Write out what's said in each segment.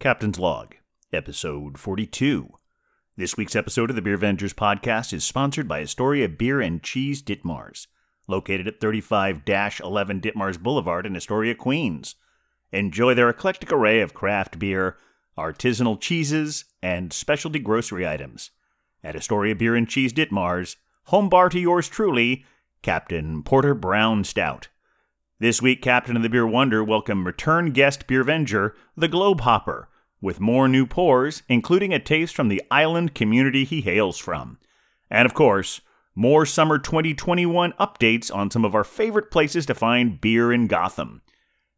Captain's Log, Episode 42. This week's episode of the Beervengers podcast is sponsored by Astoria Bier and Cheese Ditmars, located at 35 11 Ditmars Boulevard in Astoria, Queens. Enjoy their eclectic array of craft beer, artisanal cheeses, and specialty grocery items. At Astoria Bier and Cheese Ditmars, home bar to yours truly, Captain Porter Brown Stout. This week, Captain of the Beer Wonder welcome return guest Beervenger, the Globehopper, with more new pours, including a taste from the island community he hails from. And of course, more summer 2021 updates on some of our favorite places to find beer in Gotham.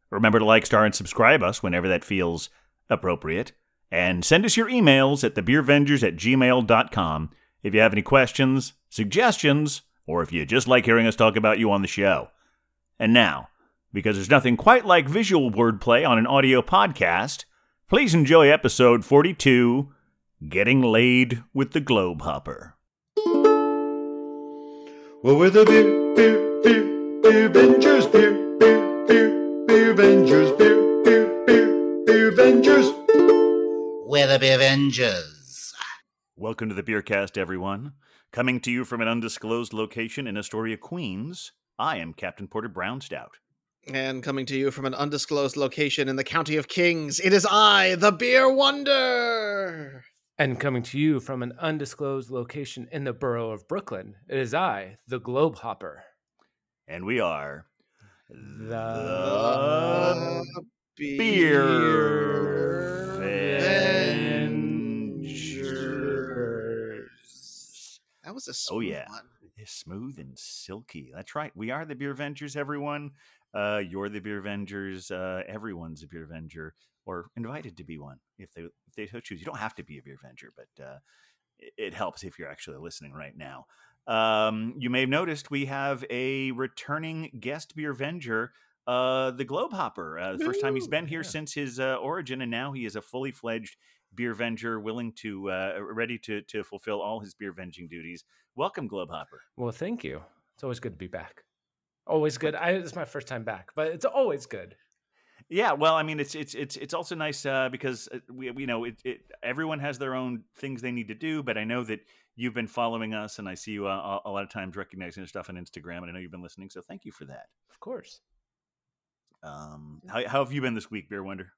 Remember to like, star, and subscribe us whenever that feels appropriate. And send us your emails at thebeervengers at gmail.com if you have any questions, suggestions, or if you just like hearing us talk about you on the show. And now, because there's nothing quite like visual wordplay on an audio podcast, please enjoy episode 42 Getting Lei'd with the Globehopper. Well, we're the beer, beer, beer, beer vengers, beer, beer, beer, beer vengers, beer, beer, beer, beer vengers. We're the Beer Avengers. Welcome to the Beercast, everyone. Coming to you from an undisclosed location in Astoria, Queens, I am Captain Porter Brown Stout. And coming to you from an undisclosed location in the County of Kings, it is I, the Beer Wonder. And coming to you from an undisclosed location in the borough of Brooklyn, it is I, the Globehopper. And we are The Beer Vengers. That was a oh, smooth Oh, yeah. one. It's smooth and silky. That's right. We are the Beervengers, everyone. Uh, you're the Beervengers. Uh, everyone's a Beervenger, or invited to be one if they if they so choose. You don't have to be a Beervenger, but uh, it, it helps if you're actually listening right now. Um, you may have noticed we have a returning guest Beervenger, uh, the Globehopper. Uh, the first time he's been here yeah. since his uh, origin, and now he is a fully fledged beervenger, willing to uh, ready to to fulfill all his beer venging duties. Welcome, Globehopper. Well, thank you. It's always good to be back. Always good. I, it's my first time back, but it's always good. Yeah, well, I mean, it's it's it's it's also nice uh, because uh, we we know it, it. Everyone has their own things they need to do, but I know that you've been following us, and I see you uh, a a lot of times recognizing stuff on Instagram, and I know you've been listening, so thank you for that. Of course. Um, how, how have you been this week, Beer Wonder?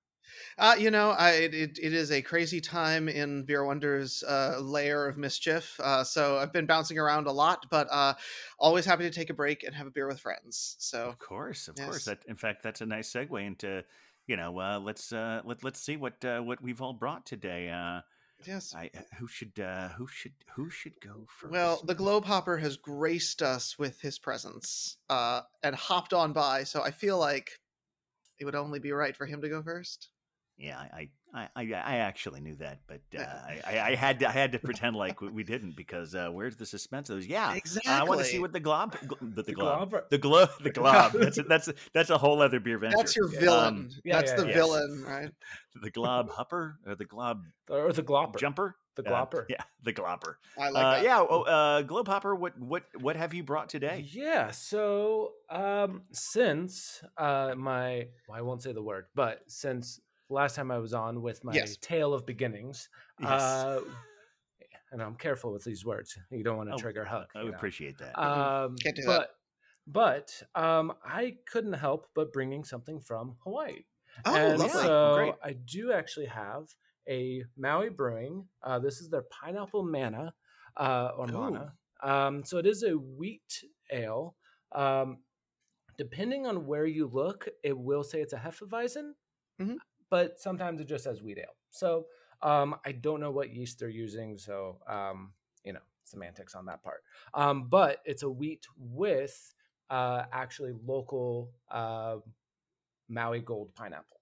Uh, you know, I, it, it is a crazy time in Beer Wonder's uh, layer of mischief. Uh, so I've been bouncing around a lot, but uh, always happy to take a break and have a beer with friends. So Of course, of yes. course. That, in fact, that's a nice segue into, you know, uh, let's uh, let let's see what uh, what we've all brought today. Uh, yes. I uh, who should uh, who should who should go first? Well, the Globehopper has graced us with his presence uh, and hopped on by, so I feel like it would only be right for him to go first. Yeah, I, I, I, I actually knew that, but uh, I, I, I had to, I had to pretend like we- we didn't because uh, where's the suspense? It was, yeah, exactly. I want to see what the glob, gl- the, the, The glob, glob- the globe, the glob. That's a, that's a, that's a whole other beer venture. That's your villain. Um, yeah, That's yeah, the yeah. villain, right? the glob hupper or the glob Or the Glopper. jumper, The Uh, Glopper. yeah, the glopper. I like uh, that. yeah, oh, uh, globehopper. What, what, what have you brought today? Yeah. So um, since uh, my, well, I won't say the word, but since last time I was on with my Yes. tale of beginnings, Yes. uh, and I'm careful with these words. You don't want to Oh, trigger Huck. I you would know. appreciate that. Um, Can't do but, that. But um, I couldn't help but bringing something from Hawaii. Oh, and lovely. so Great. I do actually have a Maui Brewing. Uh, this is their pineapple manna uh, or Ooh. mana. Um, so it is a wheat ale. Um, depending on where you look, it will say it's a Hefeweizen, Mhm. But sometimes it just says wheat ale. So um, I don't know what yeast they're using. So um, you know semantics on that part. Um, but it's a wheat with uh, actually local uh, Maui Gold pineapple.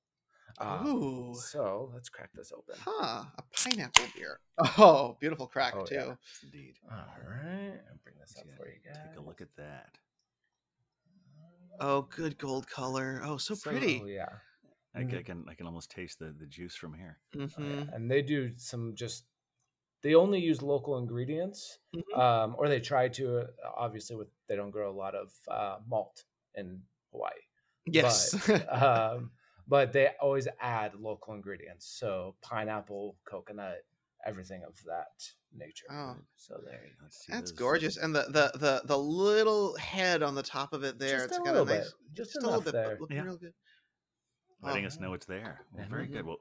Um, Ooh. so let's crack this open. Huh, a pineapple beer. Oh, beautiful crack Oh, too. yeah. Indeed. All right, I'll bring this up Yeah, for you guys. Take a look at that. Oh, good gold color. Oh, so pretty. Oh, yeah. I, c- I can, I can almost taste the, the juice from here. Oh, hmm yeah. And they do some just. They only use local ingredients, Mhm. um, or they try to. uh, Obviously, with they don't grow a lot of uh, malt in Hawaii. Yes. But, um, but they always add local ingredients. So pineapple, coconut, everything of that nature. Oh. So there you go. That's those- gorgeous, and the, the the the little head on the top of it there. Just it's a got little a nice, bit, just a little bit, there. looking Yeah. real good. Letting Oh. us know it's there. Well, very good. Well,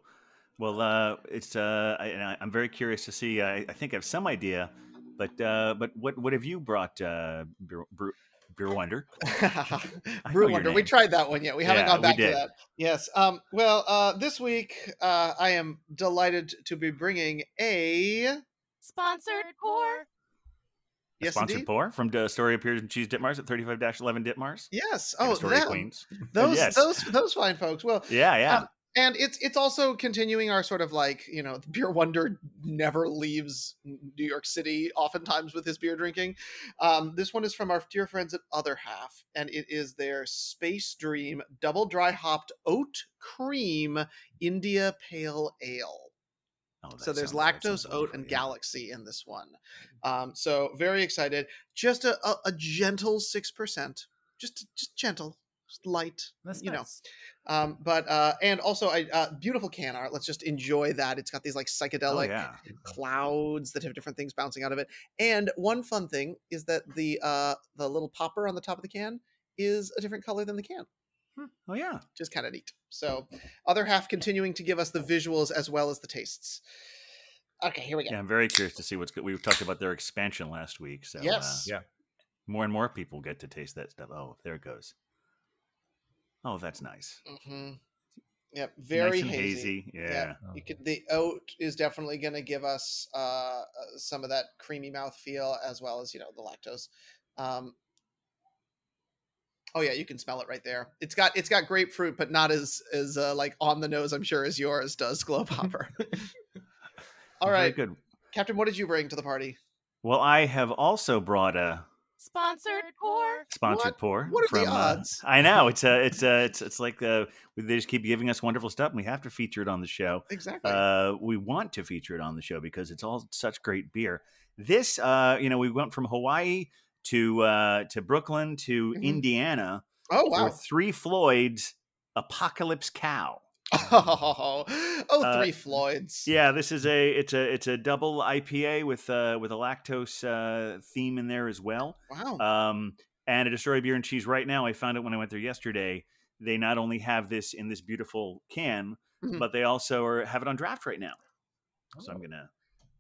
well, uh, it's uh, I, and I, I'm very curious to see. I, I think I have some idea, but uh, but what what have you brought, uh, Beer, Brew, Beer Wonder? Brew Wonder. We tried that one yet. We haven't Yeah, gone back to that. Yes. Um. Well, uh, this week, uh, I am delighted to be bringing a Sponsored pour. Yes, sponsored indeed. pour from the Story Appears and Cheese Ditmars at 35-11 Ditmars. Yes. Oh, them. Queens. Those Yes. those those fine folks. Well, Yeah, yeah. Um, and it's it's also continuing our sort of like you know the beer wonder never leaves new york city oftentimes with his beer drinking um, this one is from our dear friends at other half and it is their space dream double dry hopped oat cream india pale ale Oh, so there's lactose oat and yeah. galaxy in this one. Um, so very excited. Just a, a, a gentle 6% just just gentle just light That's you know. um but uh and also i uh beautiful can art let's just enjoy that. It's got these like Oh, psychedelic yeah. clouds that have different things bouncing out of it. And one fun thing is that the uh the little popper on the top of the can is a different color than the can Oh, yeah. which is kind of neat so other half continuing to give us the visuals as well as the tastes okay here we go Yeah, I'm very curious to see what's good. We talked about their expansion last week. So, yes uh, more and more people get to taste that stuff. Oh, there it goes. Oh, that's nice. hmm yep very nice and hazy, hazy. Yeah. Oh. You could, the oat is definitely going to give us uh, uh, some of that creamy mouth feel as well as you know the lactose. Um, oh yeah, you can smell it right there. It's got it's got grapefruit, but not as as uh, like on the nose. I'm sure as yours does, Glow Popper. All Very right, good. Captain, what did you bring to the party? Well, I have also brought a Sponsored pour. sponsored What? pour. What are the from, uh, odds? I know it's uh, it's uh, it's it's like uh, they just keep giving us wonderful stuff, and we have to feature it on the show. Exactly. Uh, we want to feature it on the show because it's all such great beer. This, uh, you know, we went from Hawaii to uh, to Brooklyn to Mhm. Indiana oh wow! Three Floyds Apocalypse Cow. Oh, oh, Uh, Floyds. Yeah, this is a it's a it's a double IPA with uh, with a lactose uh, theme in there as well. Wow. Um, and a Astoria Bier and Cheese right now, I found it when I went there yesterday. They not only have this in this beautiful can, Mhm. but they also are have it on draft right now. So Oh. I'm gonna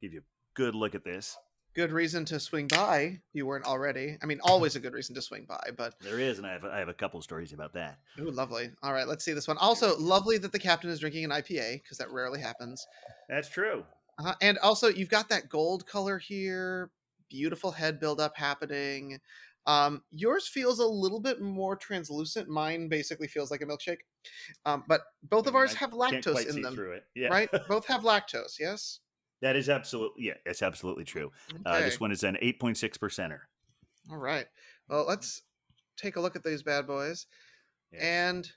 give you a good look at this. Good reason to swing by. You weren't already. I mean, always a good reason to swing by, but There is, and I have I have a couple of stories about that. Ooh, lovely. All right, let's see this one. Also, lovely that the captain is drinking an IPA because that rarely happens. That's true. Uh, and also, you've got that gold color here. Beautiful head buildup happening. Um, yours feels a little bit more translucent. Mine basically feels like a milkshake. Um, but both of I mean, ours I have lactose in them, through it. Yeah, right? both have lactose. Yes. That is absolutely yeah, it's absolutely true. Uh, this one is an eight point six percenter. All right. Well, let's take a look at these bad boys. Yes. And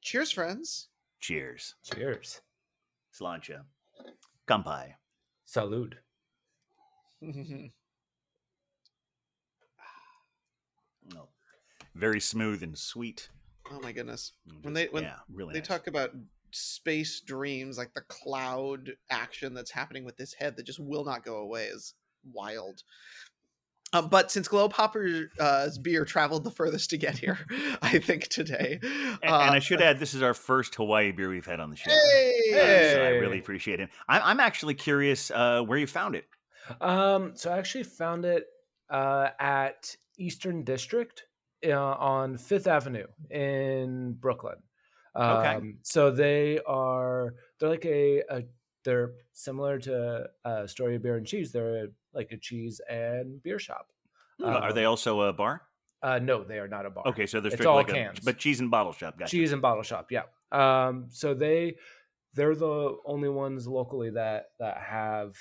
cheers, friends. Cheers, Cheers. Sláinte, Kampai. Salud. Oh, very smooth and sweet. oh my goodness. When they- when yeah, really. they nice. talk about space dreams like the cloud action that's happening with this head that just will not go away is wild um, but since glow popper's uh, beer traveled the furthest to get here i think today And, uh, and I should add, this is our first Hawaii beer we've had on the show. hey! Uh, so I really appreciate it. I'm, I'm actually curious uh, where you found it. Um, so I actually found it uh, at Eastern District uh, on Fifth Avenue in Brooklyn. Um, Okay. So they are they're like a, a they're similar to uh, Story of Beer and Cheese. They're like a cheese and beer shop. Uh, are they Um, also a bar? Uh, no, they are not a bar. Okay, so they're it's all like a, cans. but cheese and bottle shop. Gotcha. cheese and bottle shop yeah um so they they're the only ones locally that that have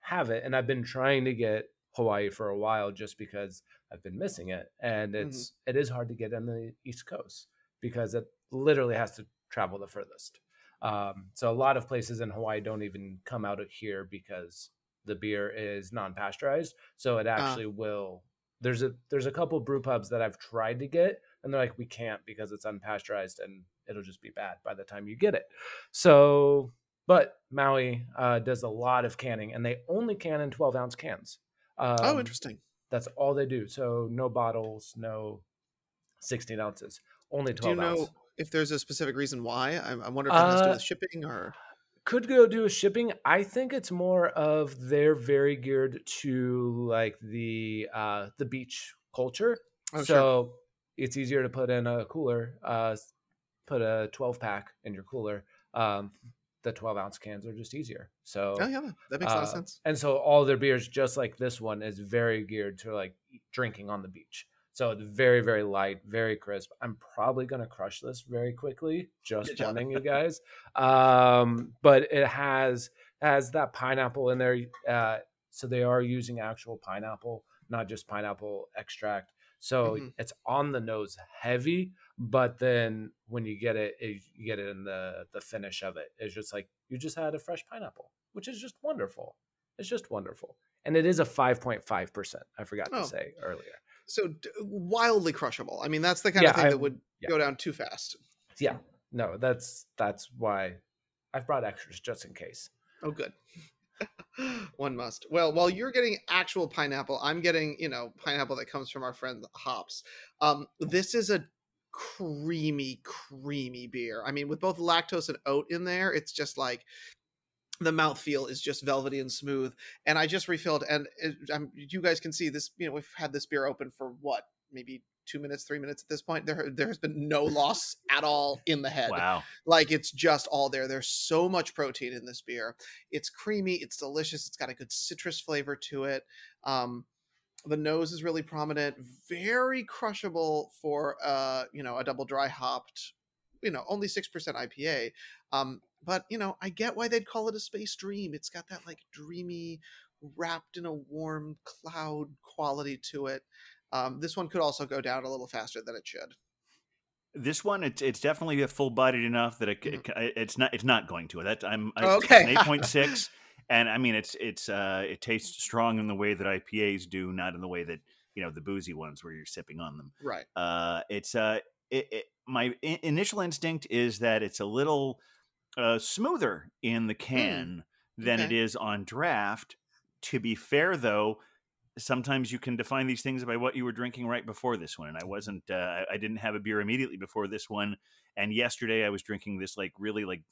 have it and i've been trying to get hawaii for a while just because i've been missing it and it's it is hard to get on the east coast because it literally has to travel the furthest um so a lot of places in hawaii don't even come out of here because the beer is non-pasteurized so it actually will there's a there's a couple brew pubs that i've tried to get and they're like we can't because it's unpasteurized and it'll just be bad by the time you get it. So, but Maui uh, does a lot of canning, and they only can in 12 ounce cans. Um, oh, interesting. That's all they do. So no bottles, no 16 ounces, only Do 12 you know ounce. If there's a specific reason why? I, I wonder if it has to do Uh, with shipping or. could go do with shipping. I think it's more of they're very geared to like the uh the beach culture. Oh, sure. so it's easier to put in a cooler, uh put a 12 pack in your cooler. Um the 12 ounce cans are just easier. So Oh, yeah, that makes a lot of uh, sense. And so all their beers, just like this one, is very geared to like drinking on the beach. So it's very, very light, very crisp. I'm probably gonna crush this very quickly. Just warning you guys. Um, but it has has that pineapple in there. Uh, so they are using actual pineapple, not just pineapple extract. So Mhm. it's on the nose heavy, but then when you get it, it, you get it in the the finish of it. It's just like you just had a fresh pineapple, which is just wonderful. It's just wonderful, and it is a five point five percent. I forgot Oh. to say earlier. So wildly crushable. I mean, that's the kind Yeah, of thing I- that would yeah. go down too fast. Yeah, no, that's that's why I've brought extras just in case. Oh, good. One must. Well, while you're getting actual pineapple, I'm getting, you know, pineapple that comes from our friend Hops. Um, this is a creamy, creamy beer. I mean, with both lactose and oat in there, it's just like the mouthfeel is just velvety and smooth. And I just refilled, and it, um, you guys can see this. You know, we've had this beer open for what, maybe two minutes, three minutes at this point. There, there has been no loss at all in the head Wow. like it's just all there there's so much protein in this beer it's creamy it's delicious it's got a good citrus flavor to it um the nose is really prominent very crushable for uh you know a double dry hopped you know only 6% ipa um but you know i get why they'd call it a space dream it's got that like dreamy wrapped in a warm cloud quality to it um, this one could also go down a little faster than it should This one, it's it's definitely full bodied enough that it, c- it, it's not it's not going to. That I'm I, it's Okay. an eight point six, and I mean it's it's uh it tastes strong in the way that IPAs do, not in the way that you know the boozy ones where you're sipping on them. right Uh, it's uh it, it, my I- initial instinct is that it's a little uh smoother in the can than it okay. is on draft. To be fair, though, sometimes you can define these things by what you were drinking right before this one. And I wasn't, uh, I- I didn't have a beer immediately before this one. And yesterday I was drinking this like really like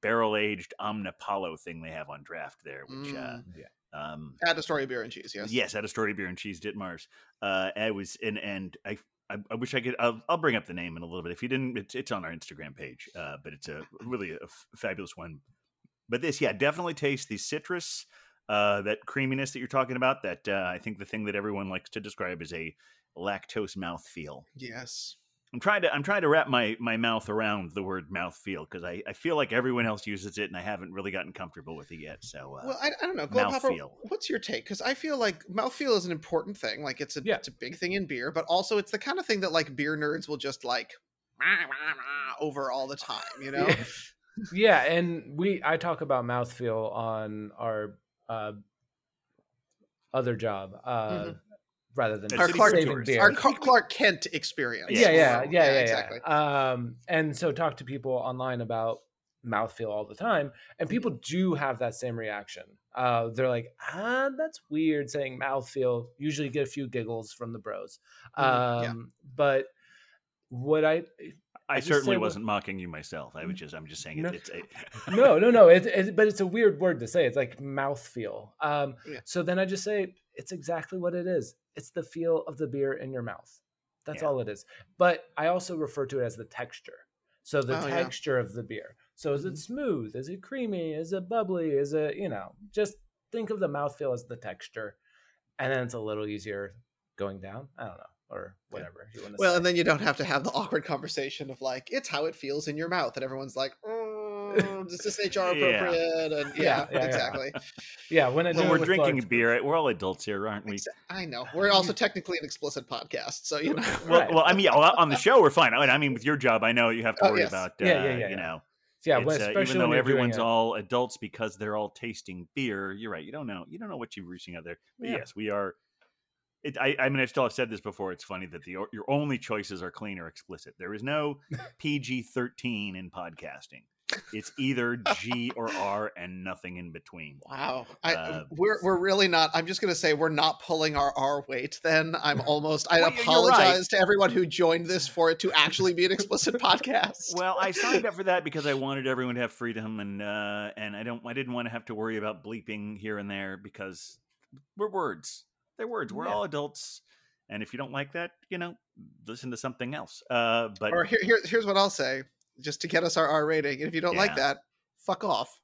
barrel aged Omnipollo thing they have on draft there, which, uh, Mm. um, Add Astoria Bier and cheese, yes. yes, at Astoria Bier and cheese Ditmars. Uh, I was and and I. I, I wish I could. I'll, I'll bring up the name in a little bit. If you didn't, it's, it's on our Instagram page. Uh, but it's a really a f- fabulous one. But this, yeah, definitely tastes the citrus, uh, that creaminess that you're talking about. That uh, I think the thing that everyone likes to describe is a lactose mouth feel. Yes. I'm trying to I'm trying to wrap my my mouth around the word mouthfeel because I, I feel like everyone else uses it and I haven't really gotten comfortable with it yet. So uh, Well, I, I don't know. Globehopper, what's your take? Because I feel like mouthfeel is an important thing. Like it's a Yeah. it's a big thing in beer, but also it's the kind of thing that like beer nerds will just like "Rah, rah, rah," over all the time. You know? Yeah. yeah, and we I talk about mouthfeel on our uh, other job uh, Mhm. Rather than At Our Clark, saving beer. our Clark Clark Kent experience. yeah, yeah, So, yeah, yeah, yeah, exactly. Um, and so talk to people online about mouthfeel all the time, and people do have that same reaction. Uh, they're like, ah, that's weird saying mouthfeel. Usually get a few giggles from the bros. Um, Mhm, yeah. but what I I, just certainly wasn't mocking you myself. I was just I'm just saying No. it, it's a, no, no, no. It, it, but it's a weird word to say. It's like mouthfeel. Um, Yeah. So then I just say it's exactly what it is. It's the feel of the beer in your mouth. That's Yeah. all it is. But I also refer to it as the texture. So the Oh, yeah. texture of the beer. So is it smooth? Is it creamy? Is it bubbly? Is it you know? Just think of the mouthfeel as the texture, and then it's a little easier going down. I don't know, or whatever you want to Well, say. and then you don't have to have the awkward conversation of like, it's how it feels in your mouth, and everyone's like, mm, is this HR Yeah. appropriate? And Yeah, yeah, yeah, yeah. exactly. yeah, when I do well, it we're drinking Clark's- beer. We're all adults here, aren't we? I know. We're also technically an explicit podcast, so you know. Well, Right. well, I mean, yeah, on the show we're fine. I mean, I mean, with your job, I know you have to Oh, worry yes. about, uh, Yeah, yeah, yeah, you yeah. know, Yeah, when, uh, even though when everyone's all adults because they're all tasting beer. You're right. You don't know. You don't know what you're reaching out there. But Yeah. yes, we are. it, I, I mean, I still have said this before. It's funny that the your only choices are clean or explicit. There is no PG thirteen in podcasting. It's either G or R and nothing in between. Wow, I, Uh, we're we're really not. I'm just gonna say we're not pulling our R weight. Then I'm almost. I Well, you're right. apologize to everyone who joined this for it to actually be an explicit podcast. Well, I signed up for that because I wanted everyone to have freedom, and uh, and I don't. I didn't want to have to worry about bleeping here and there because we're words. They're words. We're Yeah. all adults, and if you don't like that, you know, listen to something else. Uh, but or here, here, here's what I'll say, just to get us our R rating. And if you don't like that, fuck off.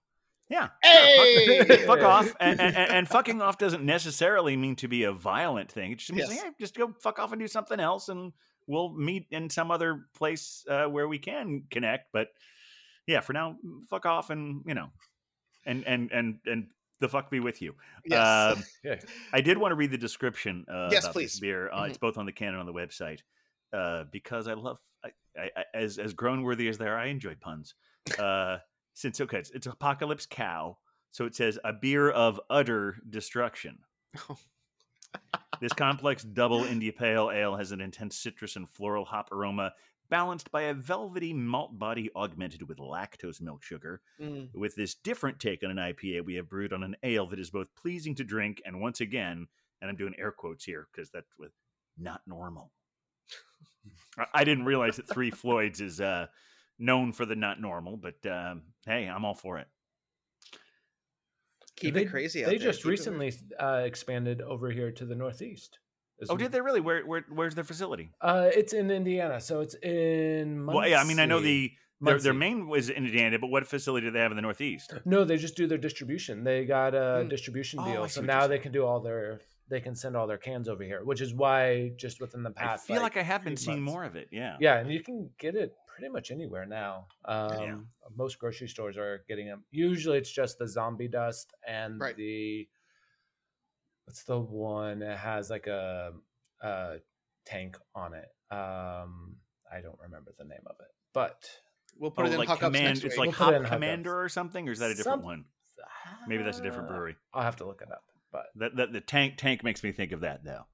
yeah, Hey! fuck, fuck off. And, and, and and fucking off doesn't necessarily mean to be a violent thing. It just means Yes. hey, just go fuck off and do something else, and we'll meet in some other place uh, where we can connect. But yeah, for now, fuck off, and you know, and and and and the fuck be with you. Yes. Um, Yeah. I did want to read the description uh, Yes, about please. this beer. Uh, It's both on the can and on the website uh, because I love, I, as as grown worthy as they are, I enjoy puns. Uh, since okay, it's, it's Apocalypse Cow, so it says a beer of utter destruction. this complex double India Pale Ale has an intense citrus and floral hop aroma, balanced by a velvety malt body augmented with lactose milk sugar. Mm. With this different take on an IPA, we have brewed on an ale that is both pleasing to drink and once again, and I'm doing air quotes here because that's with not normal. I- I didn't realize that Three Floyds is uh, known for the not normal, but um, hey, I'm all for it. Keep they, it crazy out They there. just Keep recently uh, expanded over here to the northeast. Oh, did they really? Where, where where's their facility? Uh, it's in Indiana, so it's in. Well, yeah, I mean, I know the their, their main was in Indiana, but what facility do they have in the Northeast? No, they just do their distribution. They got a Mm. distribution Oh, deal, see so now they can do all their. They can send all their cans over here, which is why just within the past, I feel like, I have been three seeing months- more of it. Yeah. Yeah, and you can get it pretty much anywhere now. Um, Yeah. Most grocery stores are getting them. Usually, it's just the zombie dust and Right. the. What's the one that has like a, a tank on it? Um, I don't remember the name of it, but We'll put Oh, it in like hookups command. next It's week. like We'll put it Hop in Hookups. Commander or something, or is that a different Some- one? Maybe that's a different Uh, brewery. I'll have to look it up, but That, that the tank tank makes me think of that though.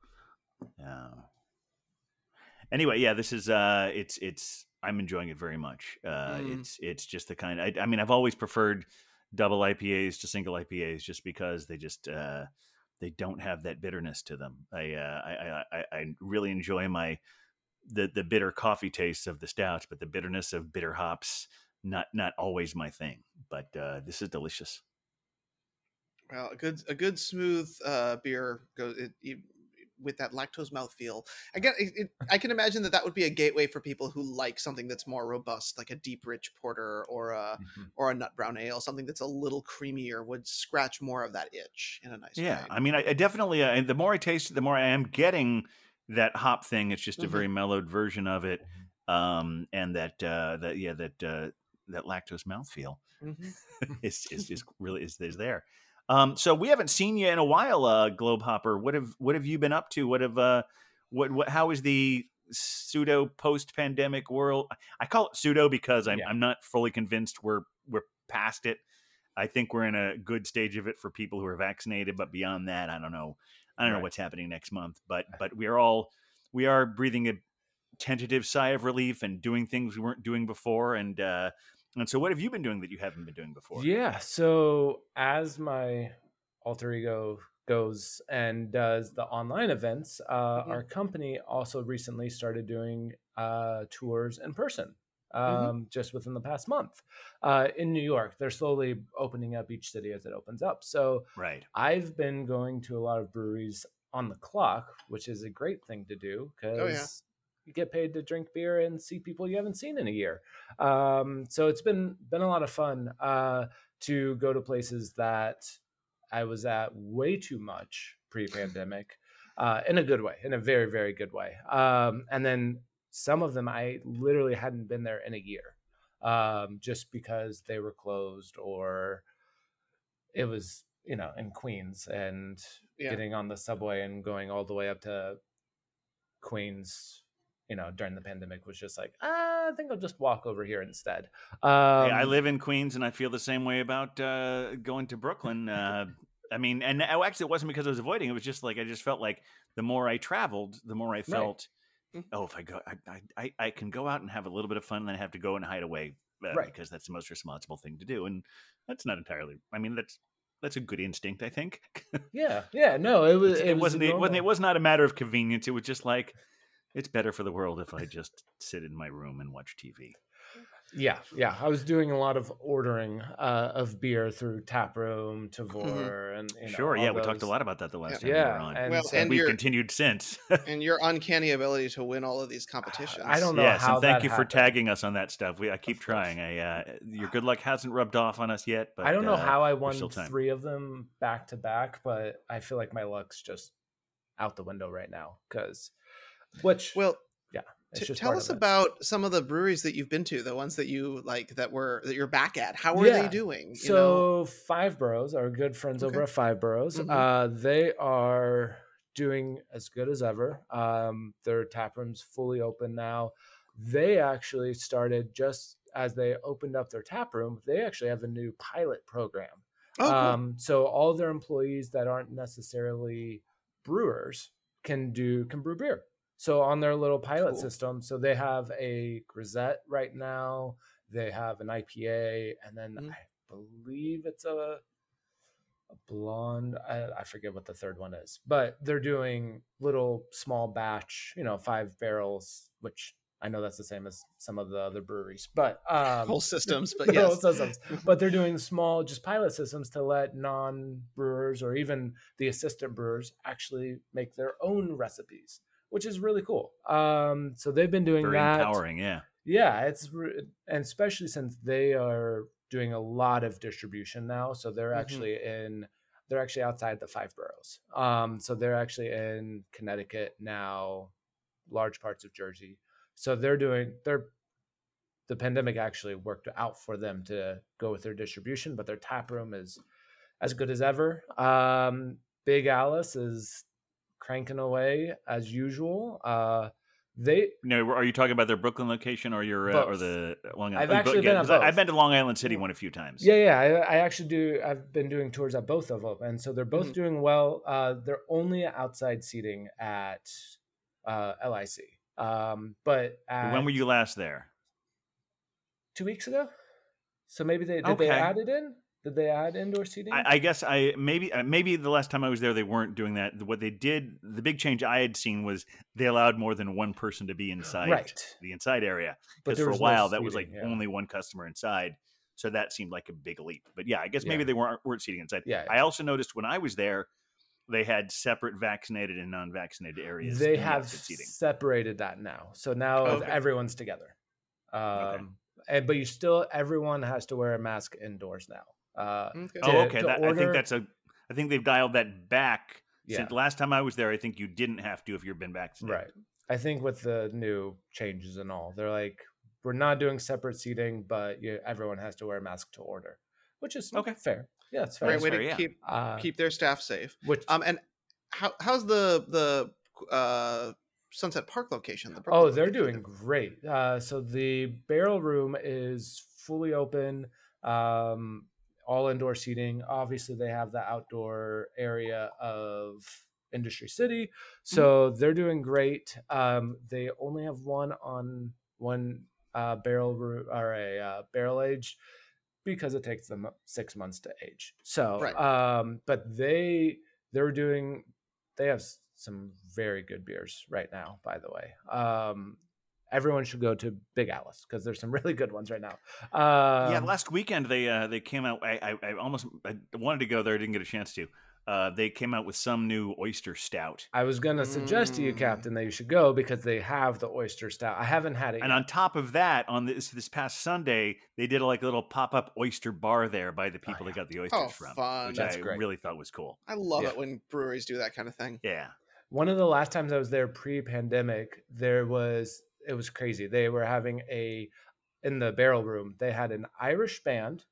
Uh, anyway, yeah, this is uh, it's it's I'm enjoying it very much. Uh, Mm. It's it's just the kind. I, I mean, I've always preferred double IPAs to single IPAs just because they just uh, they don't have that bitterness to them. I uh, I, I I I really enjoy my the the bitter coffee tastes of the stouts, but the bitterness of bitter hops not not always my thing. But uh, this is delicious. Well, a good a good smooth uh, beer goes it, it, with that lactose mouthfeel. Again, it, it, I can imagine that that would be a gateway for people who like something that's more robust, like a deep, rich porter or a or a nut brown ale. Something that's a little creamier would scratch more of that itch in a nice way. Yeah, way. I mean, I, I definitely. Uh, the more I taste it, the more I am getting that hop thing. It's just a Mhm. very mellowed version of it, um, and that uh, that yeah, that uh, that lactose mouthfeel Mhm. is is, is really is, is there. Um, so we haven't seen you in a while, uh, Globehopper. What have what have you been up to? What have uh, what what? How is the pseudo post pandemic world? I call it pseudo because I'm Yeah. I'm not fully convinced we're we're past it. I think we're in a good stage of it for people who are vaccinated, but beyond that, I don't know. I don't know what's happening next month, but but we are all we are breathing a tentative sigh of relief and doing things we weren't doing before. And uh, and so, what have you been doing that you haven't been doing before? Yeah. So as my alter ego goes and does the online events, uh, Mhm. our company also recently started doing uh, tours in person. Um, Just within the past month uh, in New York, they're slowly opening up each city as it opens up. So Right. I've been going to a lot of breweries on the clock, which is a great thing to do because Oh, yeah. You get paid to drink beer and see people you haven't seen in a year. Um, so it's been been a lot of fun uh, to go to places that I was at way too much pre-pandemic, uh, in a good way, in a very very good way. Um, and then some of them I literally hadn't been there in a year, um, just because they were closed or it was you know in Queens and Yeah. getting on the subway and going all the way up to Queens, you know, during the pandemic was just like, ah, I think I'll just walk over here instead. Um, Hey, I live in Queens, and I feel the same way about uh, going to Brooklyn. Uh, I mean, and oh, actually, it wasn't because I was avoiding. It was just like I just felt like the more I traveled, the more I felt. Mhm. Oh, if I go, I, I- I can go out and have a little bit of fun, and then I have to go and hide away uh, Right. because that's the most responsible thing to do, and that's not entirely. I mean, that's that's a good instinct, I think. Yeah, yeah. No, it was. It, it, was wasn't. It wasn't. It was not a matter of convenience. It was just like it's better for the world if I just sit in my room and watch TV. Yeah, yeah. I was doing a lot of ordering uh, of beer through Taproom, Tavour, and you know, sure. all Yeah, we talked a lot about that the last Yeah. time we were on. and Well, so- and we've you're- continued since. and your uncanny ability to win all of these competitions. I don't know yes, how and thank that you for tagging us on that stuff. We I keep Of course. trying. I uh, your good luck hasn't rubbed off on us yet, but I don't know uh, how I won three of them back to back, but I feel like my luck's just out the window right now because, which Well, it's t- tell us about some of the breweries that you've been to, the ones that you like that were that you're back at. How are they doing? You So know? Five Boroughs, our good friends over at Five Boroughs, Mhm. uh, they are doing as good as ever. Um, their tap room's fully open now. They actually started just as they opened up their tap room. They actually have a new pilot program. oh, cool. Um, so all their employees that aren't necessarily brewers can do can brew beer. So on their little pilot Cool. system, so they have a grisette right now. They have an IPA, and then Mhm. I believe it's a a blonde. I, I forget what the third one is, but they're doing little small batch, you know, five barrels, which I know that's the same as some of the other breweries, but um, whole systems, but the whole systems. But they're doing small, just pilot systems to let non brewers or even the assistant brewers actually make their own recipes, which is really cool. Um, so they've been doing Very that. empowering. Yeah. Yeah, it's re- and especially since they are doing a lot of distribution now, so they're Mhm. actually in they're actually outside the five boroughs. Um, so they're actually in Connecticut now, large parts of Jersey. So they're doing they're the pandemic actually worked out for them to go with their distribution, but their tap room is as good as ever. Um, Big Alice is cranking away as usual. Uh, they No, are you talking about their Brooklyn location or your uh, or the Long Island? I've oh, actually yeah, been at 'cause I- I've been to Long Island City one a few times. Yeah, yeah. I, I actually do. I've been doing tours at both of them, and so they're both Mhm. doing well. Uh, they're only outside seating at uh, LIC, um, but at When were you last there? two weeks ago? So maybe they did Okay. they add it in? Did they add indoor seating? I, I guess I maybe uh, maybe the last time I was there they weren't doing that. What they did, the big change I had seen was they allowed more than one person to be inside right, the inside area. but Because for a was no while that was like yeah. only one customer inside, so that seemed like a big leap. But yeah, I guess maybe Yeah. they weren't weren't seating inside. Yeah, I also noticed when I was there, they had separate vaccinated and non-vaccinated areas. they have seating. separated that now. So now Okay. everyone's together. Um, and, but you still everyone has to wear a mask indoors now. Uh, Okay. Oh, okay. That, I think that's a. I think they've dialed that back. yeah. Since last time I was there, I think you didn't have to if you've been vaccinated. Right. I think with the new changes and all, they're like, we're not doing separate seating, but you, everyone has to wear a mask to order, which is Okay. fair. Yeah, it's fair. Great way fair, to yeah. keep Uh, keep their staff safe. which Um, and how how's the the uh Sunset Park location? The oh, they're location? doing great. Uh, so the barrel room is fully open, um, all indoor seating. Obviously, they have the outdoor area of Industry City, so they're doing great. Um, they only have one on one uh, barrel or a uh, barrel age because it takes them six months to age. So, Right. um, but they they're doing they have some very good beers right now. By the way, um, everyone should go to Big Alice because there's some really good ones right now. Um, yeah, last weekend they uh, they came out. I, I, I almost I wanted to go there, I didn't get a chance to. Uh, they came out with some new oyster stout, I was gonna suggest to you, Mm. Captain, that you should go because they have the oyster stout. I haven't had it. and yet. on top of that, on this this past Sunday, they did like a little pop up oyster bar there by the people yeah. that got the oysters Oh, from, fun. which That's I great. really thought was cool. I love Yeah. it when breweries do that kind of thing. Yeah, one of the last times I was there pre-pandemic, there was it was crazy. They were having a in the barrel room. They had an Irish band.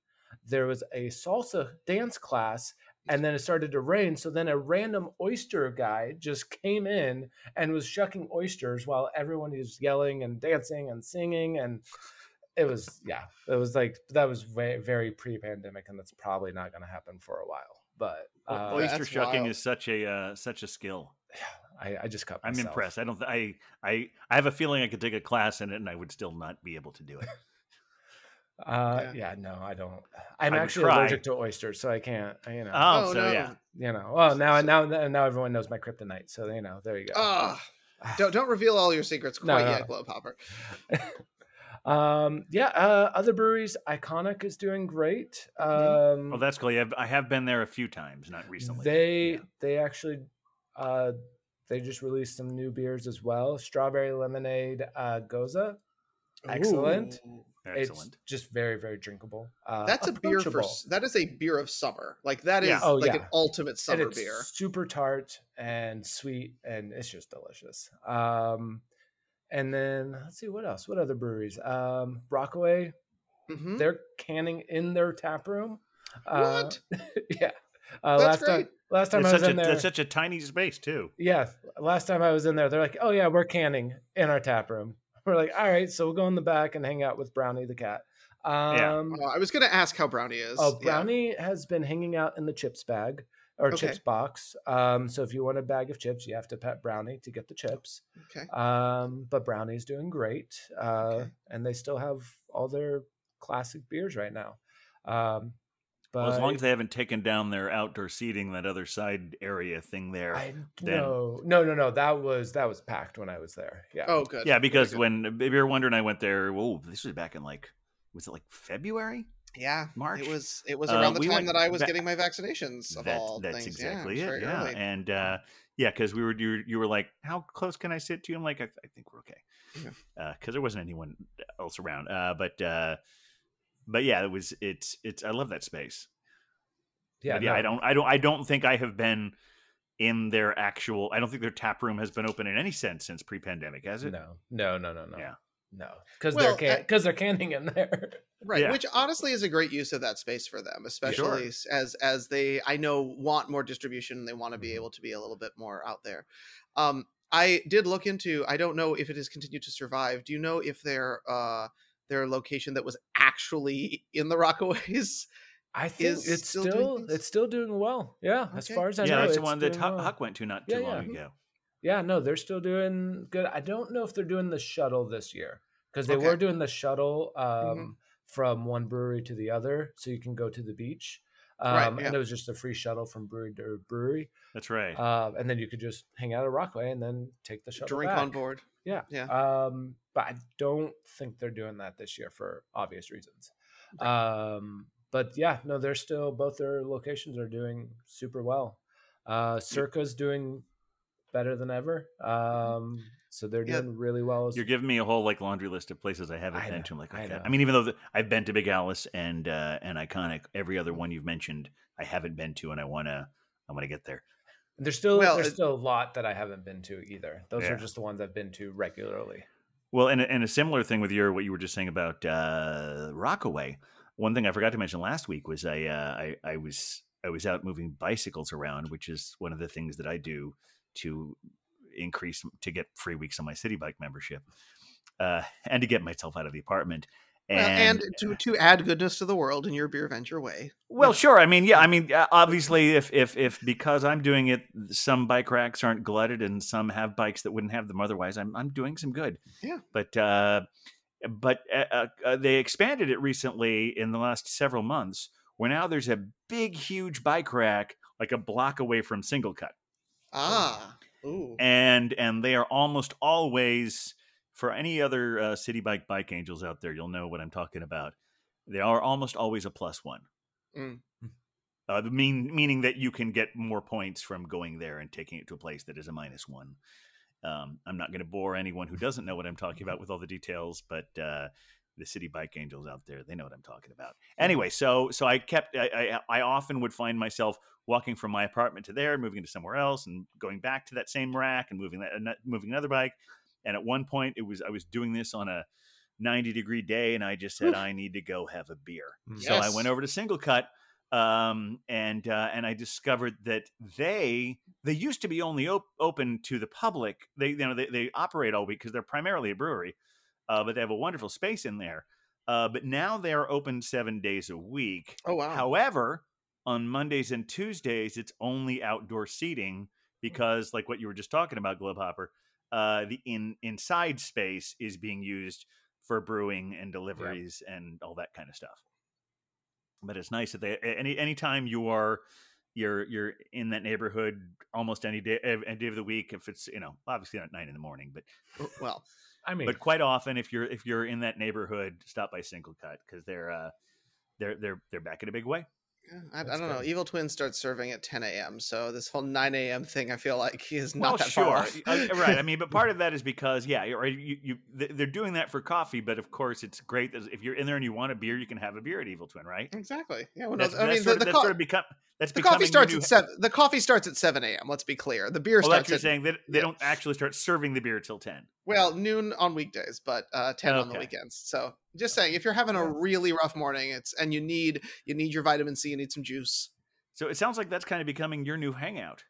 There was a salsa dance class, and then it started to rain. So then a random oyster guy just came in and was shucking oysters while everyone was yelling and dancing and singing and it was yeah, it was like that was very, very pre-pandemic, and that's probably not going to happen for a while. But uh, Oh, Oyster shucking wild. is such a uh, such a skill. I, I just cut. I'm impressed. I don't. I I I have a feeling I could take a class in it, and I would still not be able to do it. Uh, Yeah. yeah. no, I don't. I'm I actually allergic to oysters, so I can't. You know, Oh, Oh, so no. yeah. you know. Well, now, now, now, everyone knows my kryptonite, so you know. There you go. Don't don't reveal all your secrets quite no. yet, Glow Popper. um, yeah. Uh, other breweries, Iconic is doing great. Um, Oh, that's cool. Yeah, I have been there a few times, not recently. They Yeah. they actually uh they just released some new beers as well. Strawberry lemonade uh gose. Excellent. Ooh. excellent. It's just very very drinkable. Uh, That's a beer for that is a beer of summer. Like that is Yeah. Oh, like yeah. an ultimate summer it's beer. super tart and sweet and it's just delicious. Um and then let's see what else. What other breweries? Um Rockaway, Mhm. they're canning in their tap room. Uh, What? yeah. Uh, That's last time last time It's I was such, a, in there. it's such a tiny space too. Yeah, last time I was in there, they're like, "Oh yeah, we're canning in our tap room." We're like, "All right, so we'll go in the back and hang out with Brownie the cat." Yeah. Um, Oh, I was gonna ask how Brownie is. oh, Yeah. Brownie has been hanging out in the chips bag or Okay. chips box. Um, so if you want a bag of chips, you have to pet Brownie to get the chips. Okay. Um, but Brownie's doing great, uh, Okay. and they still have all their classic beers right now. Um, but Well, as long as they haven't taken down their outdoor seating, that other side area thing there. I then- no no no no that was that was packed when I was there. Yeah. Oh, good. yeah, because good. when Beer Wonder and I went there, whoa, this was back in like, was it like February? yeah, March? It was it was Uh, around the we time that I was ba- getting my vaccinations of That- all that's things. exactly yeah, it. Yeah, early. and uh, yeah, because we were you, you were like, how close can I sit to you? I'm like, I, I think we're okay, Yeah. because there wasn't anyone else around. Uh, but uh, but yeah, it was it's it's I love that space. yeah, But yeah, no. I don't I don't I don't think I have been in their actual. I don't think their tap room has been open in any sense since pre-pandemic, has it? No, no, no, no, no. Yeah. No, because Well, they're uh, can because they're canning in there. right Yeah. which honestly is a great use of that space for them especially s- as as they i know want more distribution and they want to be Mhm. able to be a little bit more out there um i did look into i don't know if it has continued to survive do you know if their uh their location that was actually in the rockaways I think Is it's still still, doing it's still doing well. Yeah, as far as I yeah, know, that's the it's one that doing Huck, well. Huck went to not too yeah. long Mhm. ago. Yeah, no, they're still doing good. I don't know if they're doing the shuttle this year because they Okay. were doing the shuttle um, Mhm. from one brewery to the other, so you can go to the beach. Um, Right, And it was just a free shuttle from brewery to brewery, That's right. uh, and then you could just hang out at Rockaway and then take the shuttle. drink on board Yeah. Yeah. Um, but I don't think they're doing that this year for obvious reasons. Um, but yeah, no, they're still both their locations are doing super well. Uh, Circa's doing better than ever. Um, so they're Yeah. doing really well. As, You're giving me a whole like laundry list of places I haven't I been know, to. I'm like, I okay. I, know. mean, even though the, I've been to Big Alice and uh, and Iconic, every other one you've mentioned, I haven't been to, and I wanna I wanna get there. there's still Well, there's still a lot that I haven't been to either. Those Yeah. are just the ones I've been to regularly. Well, and and a similar thing with your what you were just saying about uh, Rockaway. One thing I forgot to mention last week was I, uh, I I was I was out moving bicycles around, which is one of the things that I do to increase to get free weeks on my Citi Bike membership, uh, and to get myself out of the apartment. Well, and to to add goodness to the world in your beer venture way Well, sure. I mean, yeah. I mean, obviously, if if if because I'm doing it, some bike racks aren't glutted, and some have bikes that wouldn't have them otherwise. I'm I'm doing some good. Yeah. But uh, but uh, uh, uh, they expanded it recently in the last several months, where now there's a big, huge bike rack like a block away from SingleCut, ah ooh and and they are almost always for any other uh, Citi Bike bike angels out there, you'll know what I'm talking about. They are almost always a plus one. Mm. Uh, mean meaning that you can get more points from going there and taking it to a place that is a minus one. Um, I'm not going to bore anyone who doesn't know what I'm talking about with all the details, but uh, the Citi Bike angels out there, they know what I'm talking about. Anyway, so so I kept I, I I often would find myself walking from my apartment to there, moving to somewhere else, and going back to that same rack and moving that- moving another bike. And at one point, it was I was doing this on a 90 degree day, and I just said Oof. I need to go have a beer. Mm. So I went over to SingleCut, um, and uh, and I discovered that they they used to be only op- open to the public. They you know they, they operate all week because they're primarily a brewery, uh, but they have a wonderful space in there. Uh, but now they are open seven days a week. Oh wow. However, on Mondays and Tuesdays, it's only outdoor seating because, like what you were just talking about, Globehopper, uh, the in inside space is being used for brewing and deliveries and all that kind of stuff. But it's nice that they any anytime you are you're you're in that neighborhood almost any day any day of the week if it's you know obviously not nine in the morning but well, I mean, but quite often if you're if you're in that neighborhood stop by SingleCut because they're uh they're they're they're back in a big way yeah, I, I don't know. Evil Twin starts serving at 10 a.m. So this whole 9 a.m. thing, I feel like is not well, that sure, far off. Uh, right. I mean, but part of that is because, yeah, you're. You, you, they're doing that for coffee, but of course, it's great that if you're in there and you want a beer, you can have a beer at Evil Twin, right? exactly. Yeah. Well, That's, I that's mean, sort the, of, the, that's co- sort of become that's the coffee starts at seven. The coffee starts at 7 a.m. Let's be clear. The beer Well, starts you're at saying, that they yeah. don't actually start serving the beer till ten. well noon on weekdays, but uh, 10 on the weekends. So just saying, if you're having a really rough morning, it's and you need you need your vitamin C, you need some juice. So it sounds like that's kind of becoming your new hangout.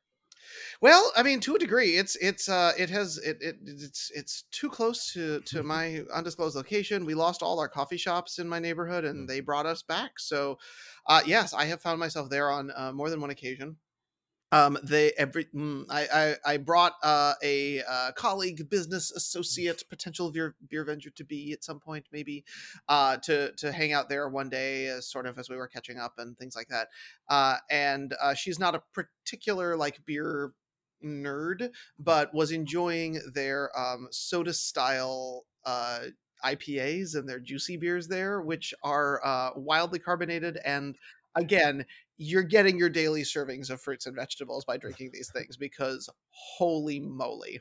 Well, I mean, to a degree, it's it's uh it has it, it it's it's too close to to my undisclosed location. We lost all our coffee shops in my neighborhood, and they brought us back. So, uh, yes, I have found myself there on uh, more than one occasion. Um, they every mm, I, I I brought uh, a uh, colleague, business associate, potential beer beervenger to be at some point, maybe, uh, to to hang out there one day, as sort of as we were catching up and things like that. Uh, and uh, she's not a particular like beer nerd, but was enjoying their um, soda style uh, IPAs and their juicy beers there, which are uh, wildly carbonated. And again, you're getting your daily servings of fruits and vegetables by drinking these things because holy moly.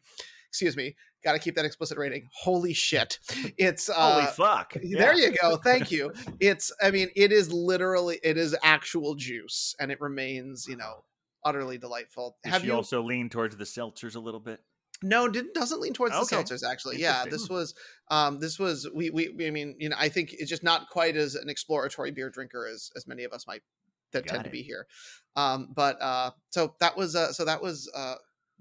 Excuse me, got to keep that explicit rating. Holy shit. It's uh, Holy fuck! there Yeah. you go. Thank you. It's I mean, it is literally it is actual juice and it remains, you know, utterly delightful. Does Have you also lean towards the seltzers a little bit? No, didn't doesn't lean towards Okay. the seltzers actually. Yeah, this was um this was we we we- I mean, you know, I think it's just not quite as an exploratory beer drinker as as many of us might that Got tend to be here. Um but uh so that was uh so that was uh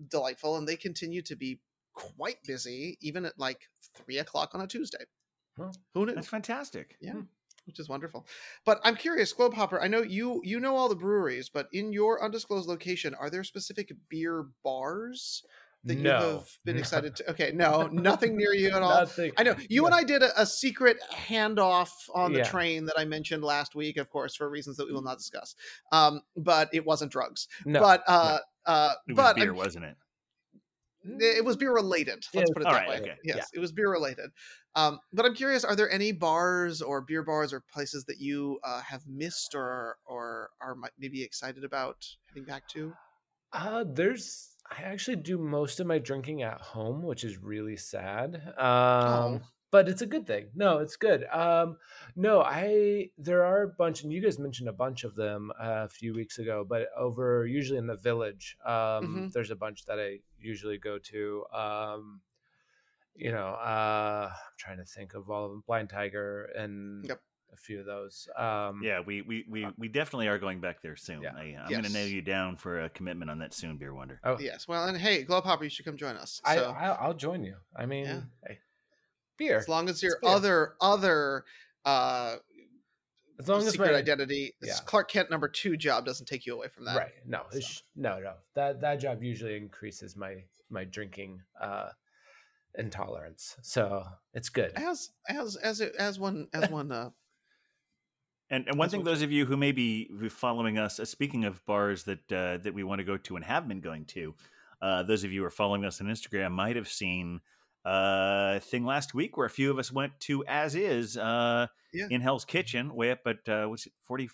delightful and they continue to be quite busy even at like three o'clock on a Tuesday. Huh. Who knew? That's fantastic. Yeah, which is wonderful. But I'm curious, Globehopper. I know you you know all the breweries, but in your undisclosed location, are there specific beer bars that you No. have been excited to? Okay, no, nothing near you at all. Nothing. I know you and I did a, a secret handoff on the Yeah. train that I mentioned last week, of course, for reasons that we will not discuss. Um, but it wasn't drugs. No. but uh, uh, It was but beer, I'm wasn't it? it was beer related. Let's it put it was- that alright, way. okay. Yes, it was beer related. Um, but I'm curious: are there any bars or beer bars or places that you uh, have missed or or are maybe excited about heading back to? Uh, there's. I actually do most of my drinking at home, which is really sad. Um, but it's a good thing. No, it's good. Um, no, I there are a bunch, and you guys mentioned a bunch of them uh, a few weeks ago. But over usually in the village, um, Mhm. there's a bunch that I usually go to. Um, you know, uh, I'm trying to think of all of them. Blind Tiger and Yep. A few of those. Um, Yeah, we we we, we definitely are going back there soon. Yeah. I, I'm going to nail you down for a commitment on that soon, Beer Wonder. Oh, Yes. Well, and hey, Globehopper, you should come join us. I, So I I'll join you. I mean, Yeah. hey, beer. as long as your other other uh, As long as my identity, yeah. Clark Kent number two job doesn't take you away from that. right. No, it's, no, no. That that job usually increases my my drinking uh intolerance. So it's good. As as as it, as one as one uh, And, and one That's thing, those of you who may be following us, uh, speaking of bars that uh, that we want to go to and have been going to, uh, those of you who are following us on Instagram might have seen uh, a thing last week where a few of us went to As Is uh, Yeah. in Hell's Kitchen, way up at, uh, what's it, 40,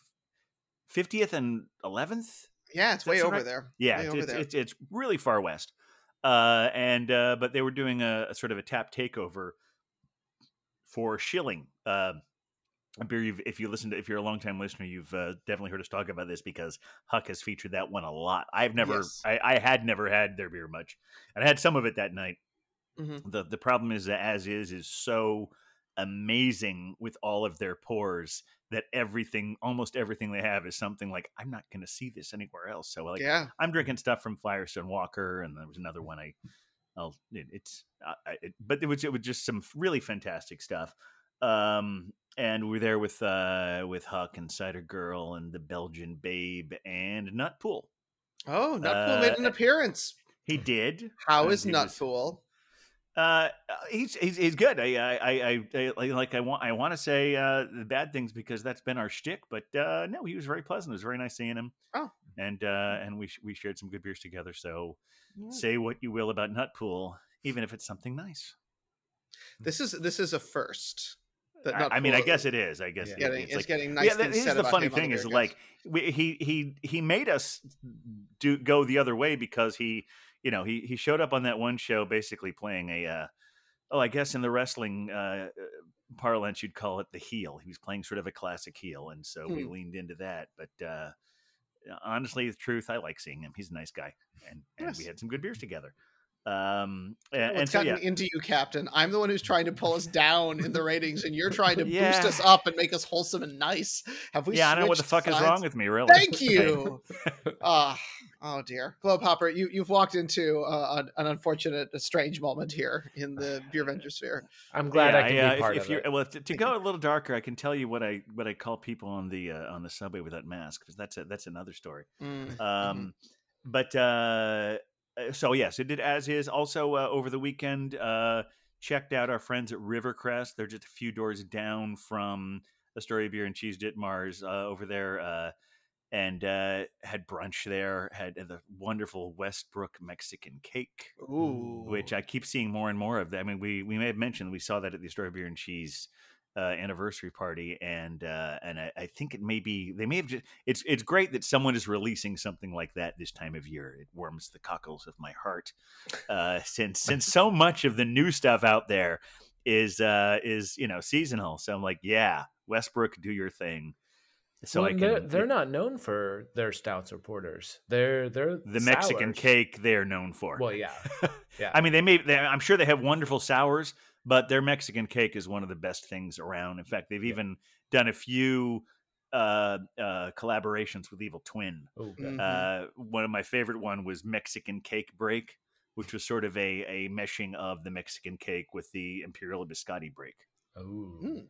50th and 11th? yeah, it's way over right? there. Yeah, it's, over it's, there. it's it's really far west. Uh, and uh, but they were doing a, a sort of a tap takeover for Schilling. A beer you've, if you listen to if you're a long time listener, you've uh, definitely heard us talk about this because Huck has featured that one a lot. I've never, Yes. I, I had never had their beer much, and I had some of it that night. Mhm. The the problem is that as is is so amazing with all of their pours that everything almost everything they have is something like I'm not going to see this anywhere else. So like yeah. I'm drinking stuff from Firestone Walker, and there was another one I, I'll, it, it's, uh, I- it, but it was it was just some really fantastic stuff. Um, and we're there with uh, with Huck and Cider Girl and the Belgian Babe and Nutpool. Oh, Nutpool made an Uh, appearance. He did. How Uh, is Nutpool? Uh, he's he's he's good. I I I, I like I want I want to say uh the bad things because that's been our shtick, but uh no, he was very pleasant. It was very nice seeing him. Oh. and uh and we sh- we shared some good beers together. So Mm. say what you will about Nutpool, even if it's something nice. This is this is a first. That I, I mean, I guess it is. I guess Yeah. it- Getting, it's it's like getting nice yeah. That things is the funny him the thing is like we, he he he made us do go the other way because he you know he he showed up on that one show basically playing a uh, oh I guess in the wrestling uh, uh, parlance you'd call it the heel. He was playing sort of a classic heel, and so we Hmm. leaned into that. But uh, honestly, the truth, I like seeing him. He's a nice guy, and, and we had some good beers together. Um, and, and What's so gotten yeah, into you, Captain? I'm the one who's trying to pull us down in the ratings, and you're trying to boost us up and make us wholesome and nice. Have we? yeah, I don't know what the switched fuck is wrong with me, really. Thank you. Ah, oh dear, Globehopper, you you've walked into uh, an, an unfortunate, a strange moment here in the Beervenger sphere. I'm glad I can uh, be part if, of if it. you're well, to, to go a little darker, I can tell you what I what I call people on the uh, on the subway without masks because that's a, that's another story. Mm, Um, But uh, uh, so yes, it did as is. Also uh, over the weekend, uh, checked out our friends at Rivercrest. They're just a few doors down from Astoria Bier and Cheese Ditmars uh, over there. Uh, and uh, had brunch there. Had the wonderful Westbrook Mexican cake. Ooh, which I keep seeing more and more of. I mean, we we may have mentioned we saw that at the Astoria Bier and Cheese uh, anniversary party, and uh, and I, I think it may be they may have just. It's it's great that someone is releasing something like that this time of year. It warms the cockles of my heart, uh, since since so much of the new stuff out there is uh is you know seasonal. So I'm like, yeah, Westbrook, do your thing. So well, I can. they're, they're not known for their stouts or porters. They're they're the Mexican cake they're known for. Well, yeah, yeah. I mean, they may. They, I'm sure they have wonderful sours, but their Mexican cake is one of the best things around. In fact, they've Yeah. even done a few uh, uh, collaborations with Evil Twin. Oh, Mhm. Uh, one of my favorite one was Mexican Cake Break, which was sort of a a meshing of the Mexican cake with the Imperial Biscotti Break. oh. Mm.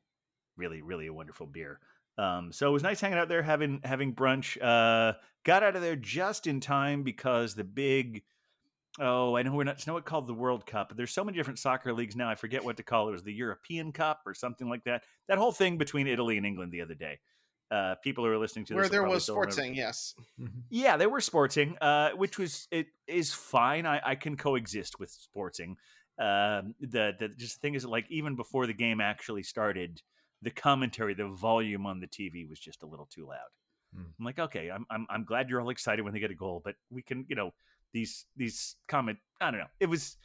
Really, really a wonderful beer. Um, so it was nice hanging out there, having having brunch. Uh, got out of there just in time because the big oh, I know we're not it's not what called the World Cup, there's so many different soccer leagues now. I forget what to call it. It was the European Cup or something like that. That whole thing between Italy and England the other day. Uh, people who are listening to where this will there was still remember- sportsing, yes. Mhm. yeah, they were sporting, uh, which was it is fine. I, I can coexist with sporting. Um, the the just the thing is, like even before the game actually started, the commentary, the volume on the TV was just a little too loud. Hmm. I'm like, okay, I'm, I'm I'm glad you're all excited when they get a goal, but we can, you know, these these comment. I don't know. It was.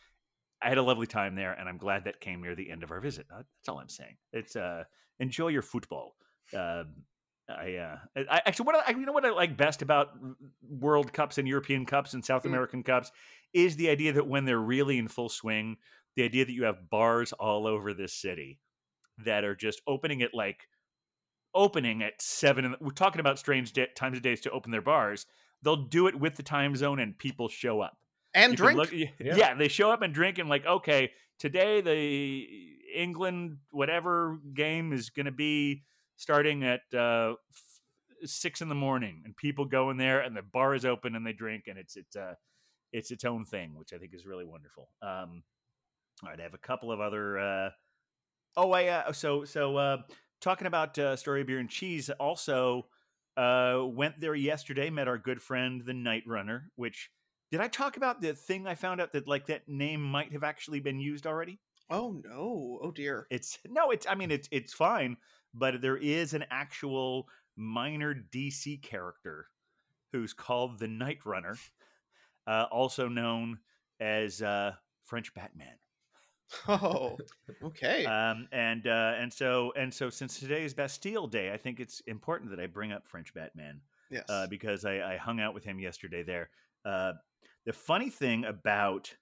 I had a lovely time there, and I'm glad that came near the end of our visit. That's all I'm saying. It's uh, enjoy your football. Um, I, uh, I actually what I, you know what I like best about World Cups and European Cups and South Mm. American Cups is the idea that when they're really in full swing, the idea that you have bars all over this city that are just opening at like opening at seven. The, we're talking about strange da- times of days to open their bars. They'll do it with the time zone, and people show up And you drink. look- Yeah. yeah. they show up and drink and like, okay, today the England whatever game is going to be starting at uh, f- six in the morning, and people go in there and the bar is open and they drink and it's it's uh, it's its own thing, which I think is really wonderful. Um, all right, I have a couple of other. Uh, oh, I uh, so so uh, talking about uh, story beer and cheese. Also, uh, went there yesterday. Met our good friend the Night Runner. Which did I talk about the thing I found out that like that name might have actually been used already? Oh no! Oh dear. It's no, it's I mean it's it's fine, but there is an actual minor DC character who's called the Night Runner, uh, also known as uh, French Batman. Oh, okay. Um, and uh, and so and so since today is Bastille Day, I think it's important that I bring up French Batman yes. uh, because I, I hung out with him yesterday there. Uh, the funny thing about